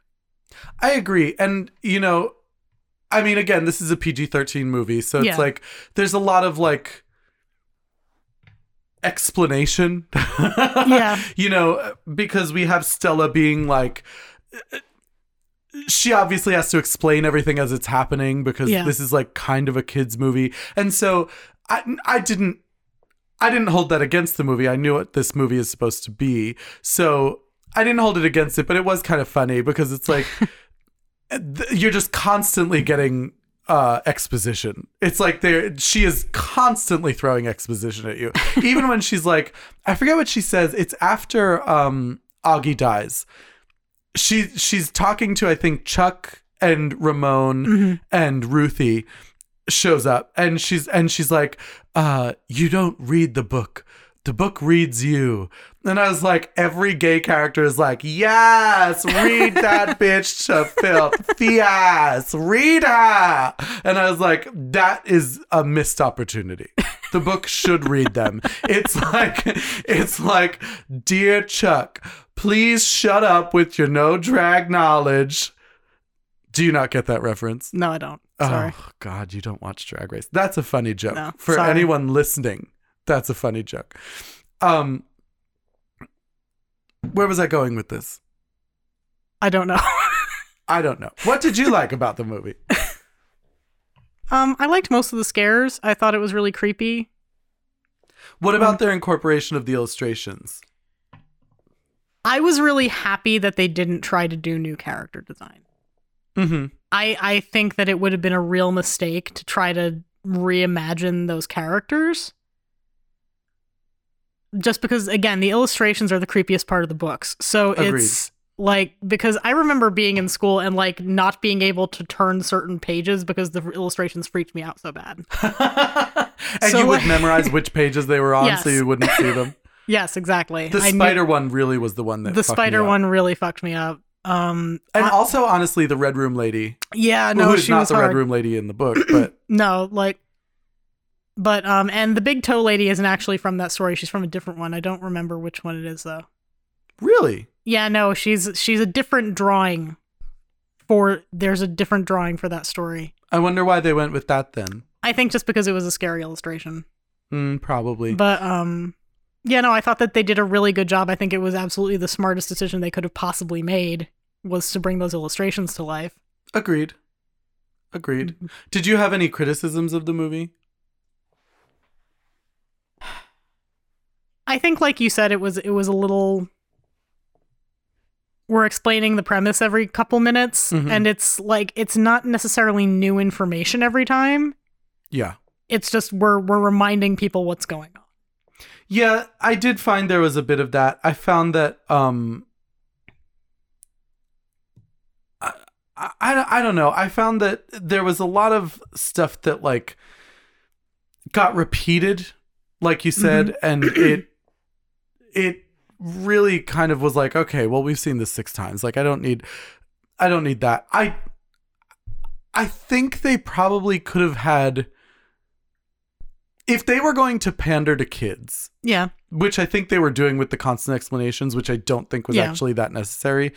I agree. And you know, I mean again, this is a PG-13 movie, so it's Yeah. like there's a lot of like explanation. Yeah. You know, because we have Stella being like she obviously has to explain everything as it's happening because Yeah. this is like kind of a kids movie. And so I I didn't I didn't hold that against the movie. I knew what this movie is supposed to be. So I didn't hold it against it, but it was kind of funny because it's like you're just constantly getting uh, exposition. It's like there she is constantly throwing exposition at you. Even when she's like, I forget what she says. It's after um, Augie dies. She she's talking to I think Chuck and Ramon and Ruthie shows up and she's and she's like, uh, you don't read the book. The book reads you. And I was like, every gay character is like, yes, read that bitch to filth. Yes, read her. And I was like, that is a missed opportunity. The book should read them. It's like, it's like, dear Chuck, please shut up with your no drag knowledge. Do you not get that reference? No, I don't. Sorry. Oh God, you don't watch Drag Race. That's a funny joke. No, For sorry. anyone listening, that's a funny joke. Um where was I going with this? I don't know. I don't know. What did you like about the movie? um, I liked most of the scares. I thought it was really creepy. What about their incorporation of the illustrations? I was really happy that they didn't try to do new character design. Mm-hmm. I I think that it would have been a real mistake to try to reimagine those characters. Just because again, the illustrations are the creepiest part of the books. So Agreed. it's like because I remember being in school and like not being able to turn certain pages because the illustrations freaked me out so bad. and So, you would like- memorize which pages they were on so you wouldn't see them. Yes, exactly. The I knew- spider one really was the one that the fucked me spider one really fucked me up. Um And I- also honestly the Red Room lady. yeah, No, no, who's she not was the hard. Red Room lady in the book, but No, like but um and the big toe lady isn't actually from that story. She's from a different one. I don't remember which one it is though. really? Yeah, no, she's she's a different drawing for there's a different drawing for that story. I wonder why they went with that then. I think just because it was a scary illustration. Mm, probably. But um yeah, no, I thought that they did a really good job. I think it was absolutely the smartest decision they could have possibly made was to bring those illustrations to life. Agreed. Agreed. Mm-hmm. Did you have any criticisms of the movie? I think like you said it was it was a little we're explaining the premise every couple minutes Mhm. and it's like it's not necessarily new information every time. Yeah. It's just we're we're reminding people what's going on. Yeah, I did find there was a bit of that. I found that um I, I, I don't know. I found that there was a lot of stuff that like got repeated like you said and it it really kind of was like okay, well we've seen this 6 times. Like I don't need I don't need that. I I think they probably could have had if they were going to pander to kids, Yeah. which I think they were doing with the constant explanations, which I don't think was Yeah. actually that necessary.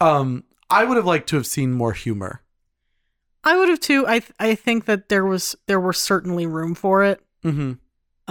Um, I would have liked to have seen more humor. I would have too. I th- I think that there was there were certainly room for it. Mm-hmm.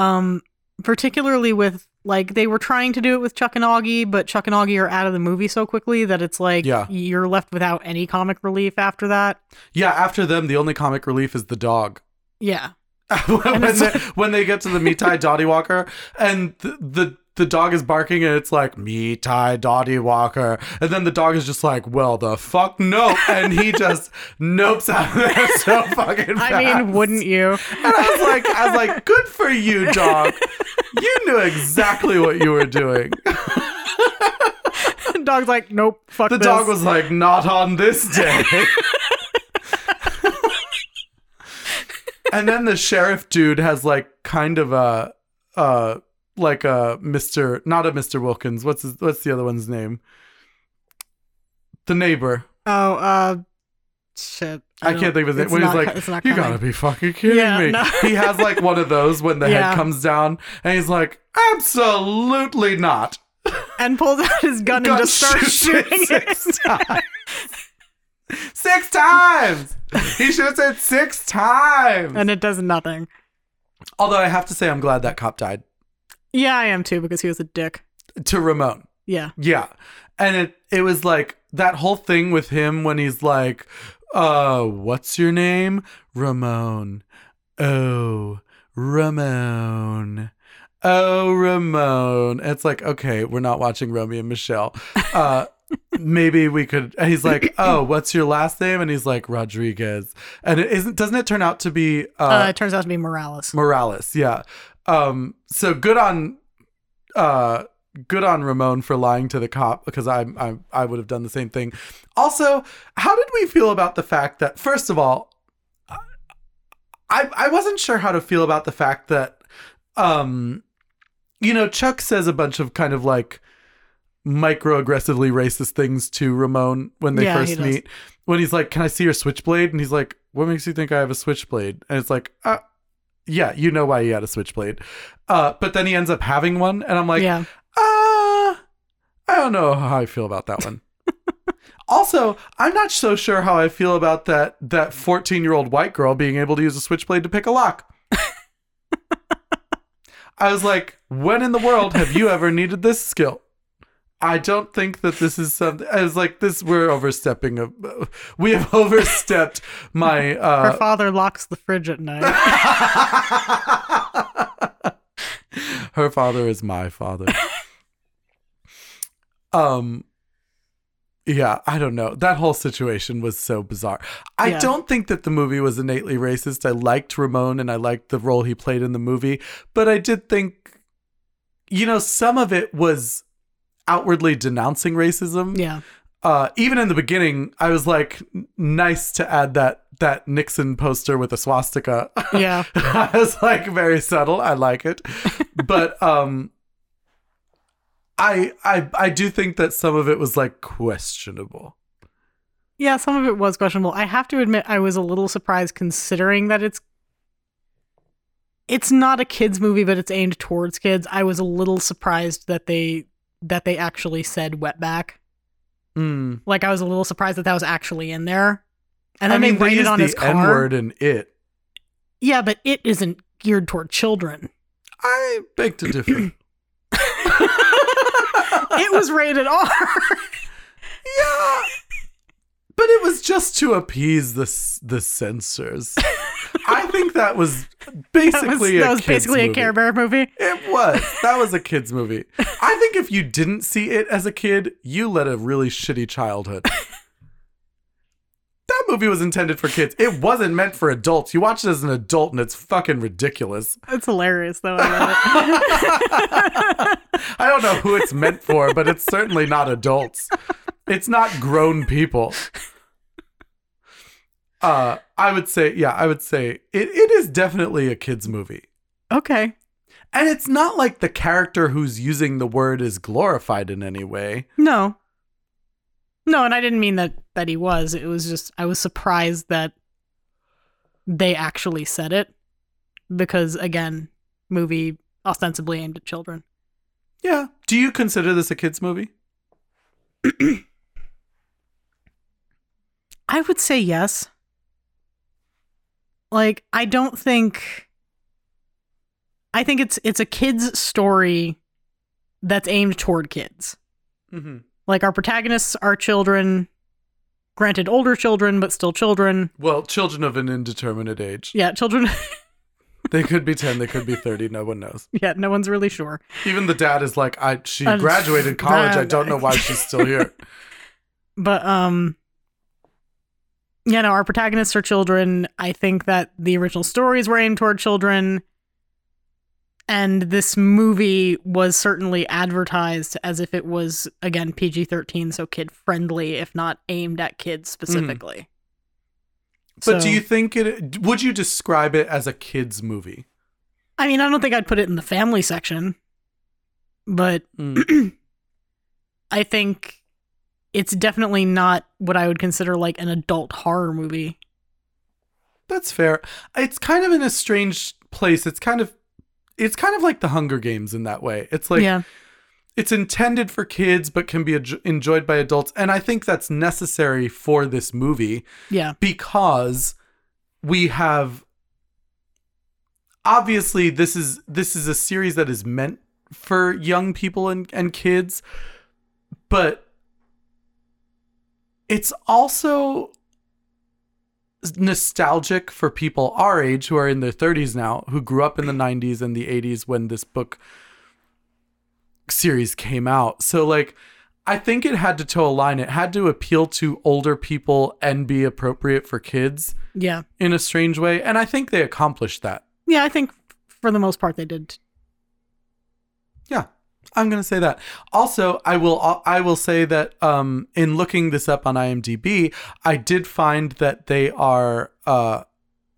Um particularly with like they were trying to do it with Chuck and Augie, but Chuck and Augie are out of the movie so quickly that it's like Yeah. you're left without any comic relief after that. Yeah, after them, the only comic relief is the dog. Yeah. when, they, when they get to the Me Tie Doughty Walker and the, the the dog is barking and it's like Me Tie Doughty Walker and then the dog is just like well the fuck no and he just nopes out of there so fucking fast. I mean, wouldn't you? And I was like, I was like, good for you, dog. You knew exactly what you were doing. Dog's like, nope, fuck The this. dog was like, not on this day. And then the sheriff dude has like kind of a uh like a Mr. not a Mr. Wilkins. What's his, what's the other one's name? The neighbor. Oh, uh, shit. I, don't- can't think of his name. When he's like, co- you gotta be fucking kidding Yeah, me. no. he has like one of those when the Yeah. head comes down, and he's like, absolutely not. and pulls out his gun, Gun and just starts shooting it. times. six times. He shoots it six times. and it does nothing. Although I have to say, I'm glad that cop died Yeah, I am too because he was a dick. to Ramon. Yeah. Yeah. And it it was like that whole thing with him when he's like, uh, what's your name? Ramon. Oh, Ramon. Oh, Ramon. It's like, okay, we're not watching Romeo and Michelle. Uh maybe we could and he's like oh what's your last name? And he's like rodriguez. And it isn't doesn't it turn out to be Uh, uh, it turns out to be Morales. morales yeah. Um so good on uh good on ramon for lying to the cop because i i i would have done the same thing. Also how did we feel about the fact that first of all i i wasn't sure how to feel about the fact that um you know chuck says a bunch of kind of like microaggressively racist things to Ramon when they Yeah, first meet. When he's like, "Can I see your switchblade?" and he's like, "What makes you think I have a switchblade?" and it's like, uh, "Yeah, you know why he had a switchblade." Uh, but then he ends up having one, and I'm like, yeah. uh, I don't know how I feel about that one. also, I'm not so sure how I feel about that that 14 year old white girl being able to use a switchblade to pick a lock. I was like, when in the world have you ever needed this skill? I don't think that this is something. I was like, this we're overstepping. A, we have overstepped my. Her Uh, father locks the fridge at night. Her father is my father. um yeah, I don't know. That whole situation was so bizarre. I Yeah. don't think that the movie was innately racist. I liked Ramon and I liked the role he played in the movie, but I did think you know, some of it was outwardly denouncing racism yeah. uh, even in the beginning, I was like, nice to add that that Nixon poster with a swastika. Yeah. I was like, very subtle. I like it, but um, I I I do think that some of it was like questionable. Yeah, some of it was questionable. I have to admit I was a little surprised considering that it's it's not a kids movie but it's aimed towards kids. I was a little surprised that they that they actually said wetback. Mm. Like I was a little surprised that that was actually in there. And I mean, they they write it on his car. word in it. Yeah, but it isn't geared toward children. I beg to differ. it was rated R. yeah, but it was just to appease the the censors. I think that was that basically was, a that was basically a. Care Bear movie. It was. That was a kid's movie. I think if you didn't see it as a kid, you led a really shitty childhood. that movie was intended for kids. It wasn't meant for adults. You watch it as an adult and it's fucking ridiculous. It's hilarious though. I love it. I don't know who it's meant for, but it's certainly not adults. It's not grown people. Uh, I would say, yeah, I would say it, it is definitely a kid's movie. okay. And it's not like the character who's using the word is glorified in any way. No. No, and I didn't mean that that he was. It was just I was surprised that they actually said it because again, movie ostensibly aimed at children. Yeah. Do you consider this a kids movie? I would say yes. Like I don't think I think it's it's a kids story that's aimed toward kids. Mm-hmm. Like our protagonists are children, granted older children but still children. Well, children of an indeterminate age. Yeah, children They could be 10, they could be 30, no one knows. Yeah, no one's really sure. Even the dad is like, I she graduated college. I don't know why she's still here. But um yeah, no, our protagonists are children. I think that the original stories were aimed toward children. And this movie was certainly advertised as if it was again PG-13, so kid friendly, if not aimed at kids mm-hmm. specifically. But do you think it would you describe it as a kids movie? I mean, I don't think I'd put it in the family section, but hmm. I think it's definitely not what I would consider like an adult horror movie. That's fair. It's kind of in a strange place. It's kind of it's kind of like the Hunger Games in that way. It's like yeah. it's intended for kids but can be enjoyed by adults and I think that's necessary for this movie Yeah. because we have obviously this is this is a series that is meant for young people and, and kids but it's also nostalgic for people our age who are in their 30s now who grew up in the 90s and the 80s when this book series came out so like I think it had to toe a line. It had to appeal to older people and be appropriate for kids Yeah. in a strange way. And I think they accomplished that. Yeah, I think for the most part they did. I'm gonna say that. Also, I will I will say that um, in looking this up on IMDb, I did find that they are uh,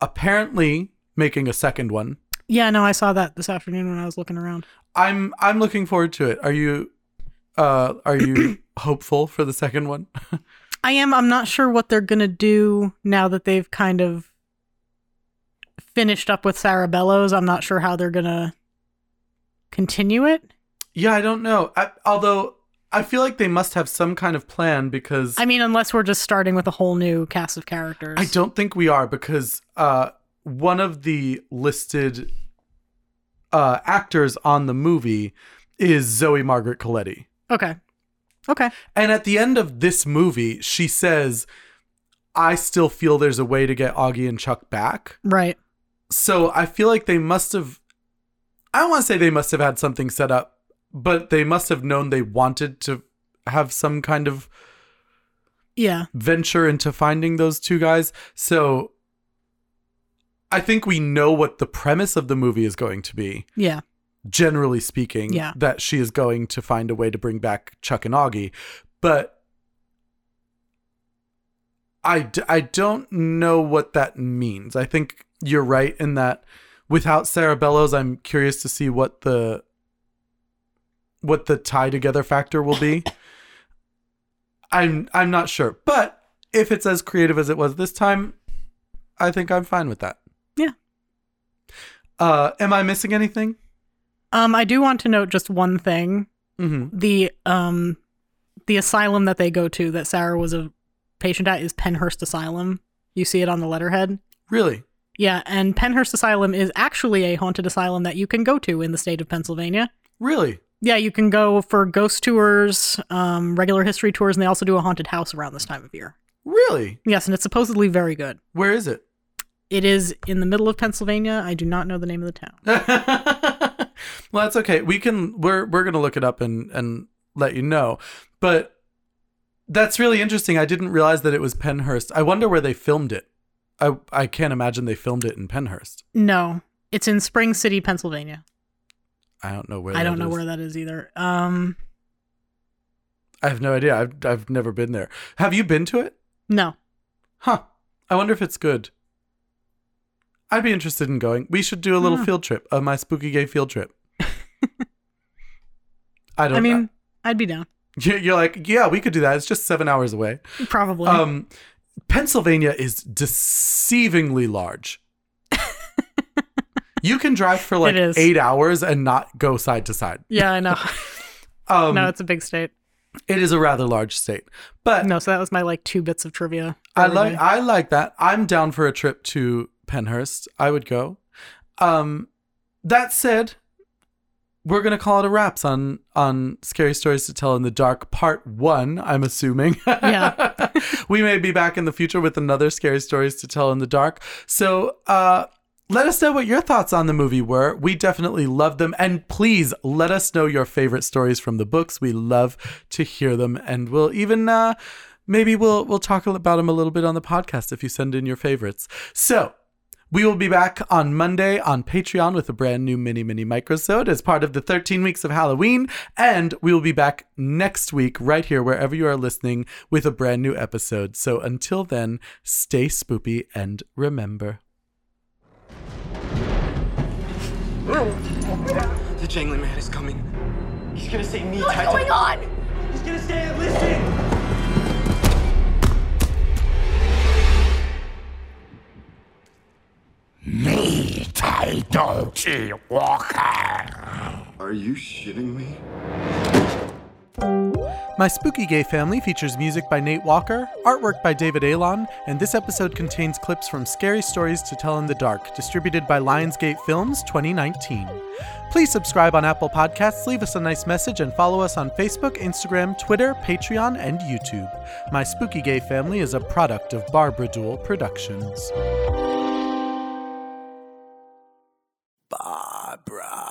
apparently making a second one. Yeah, no, I saw that this afternoon when I was looking around. I'm I'm looking forward to it. Are you uh, are you hopeful for the second one? I am. I'm not sure what they're gonna do now that they've kind of finished up with Sarah Bellows. I'm not sure how they're gonna continue it. Yeah, I don't know. I, although I feel like they must have some kind of plan because I mean, unless we're just starting with a whole new cast of characters. I don't think we are because uh, one of the listed uh, actors on the movie is Zoe Margaret Colletti. Okay. Okay. And at the end of this movie, she says, I still feel there's a way to get Augie and Chuck back. Right. So I feel like they must have, I don't want to say they must have had something set up, but they must have known they wanted to have some kind of Yeah. venture into finding those two guys. So I think we know what the premise of the movie is going to be, Yeah. generally speaking, Yeah. that she is going to find a way to bring back Chuck and Augie. But I, d- I don't know what that means. I think you're right in that without Sarah Bellows, I'm curious to see what the what the tie together factor will be. I'm I'm not sure. But if it's as creative as it was this time, I think I'm fine with that. Yeah. Uh am I missing anything? Um, I do want to note just one thing. Mm-hmm. The um, the asylum that they go to that Sarah was a patient at is Pennhurst Asylum. You see it on the letterhead. Really? Yeah, and Pennhurst Asylum is actually a haunted asylum that you can go to in the state of Pennsylvania. Really? Yeah, you can go for ghost tours, um, regular history tours, and they also do a haunted house around this time of year. Really? Yes, and it's supposedly very good. Where is it? It is in the middle of Pennsylvania. I do not know the name of the town. well, that's okay. We can we're we're gonna look it up and and let you know. But that's really interesting. I didn't realize that it was Pennhurst. I wonder where they filmed it. I I can't imagine they filmed it in Pennhurst. No, it's in Spring City, Pennsylvania. I don't know where. I don't know is. where that is either. Um, I have no idea. I've I've never been there. Have you been to it? no. Huh. I wonder if it's good. I'd be interested in going. We should do a little Yeah. field trip, uh, my spooky gay field trip. I don't. I mean, I'd be down. you're you're like, yeah, we could do that. It's just seven hours away. Probably. Um, Pennsylvania is deceivingly large. You can drive for like eight hours and not go side to side. yeah, I know. Um, no, it's a big state. it is a rather large state, but No, so that was my like two bits of trivia. I like. I like that. I'm down for a trip to Pennhurst. I would go. Um, that said, we're gonna call it a wraps on on scary stories to tell in the dark part one. I'm assuming. Yeah. we may be back in the future with another scary stories to tell in the dark. So, uh. Let us know what your thoughts on the movie were. We definitely loved them. And please let us know your favorite stories from the books. We love to hear them. And we'll even uh, maybe we'll we'll talk about them a little bit on the podcast if you send in your favorites. So we will be back on Monday on Patreon with a brand new mini mini microsode as part of the 13 weeks of Halloween, and we will be back next week right here wherever you are listening with a brand new episode. So until then, stay spoopy and remember. The jangling man is coming. He's gonna say me What's tied to- going on? He's gonna say, listen! Me, Tie Doughty Walker. Are you shitting me? My Spooky Gay Family features music by Nate Walker, artwork by David Alon, and this episode contains clips from Scary Stories to Tell in the Dark, distributed by Lionsgate Films 2019. Please subscribe on Apple Podcasts, leave us a nice message, and follow us on Facebook, Instagram, Twitter, Patreon, and YouTube. My Spooky Gay Family is a product of Barbara Duel Productions. Barbara.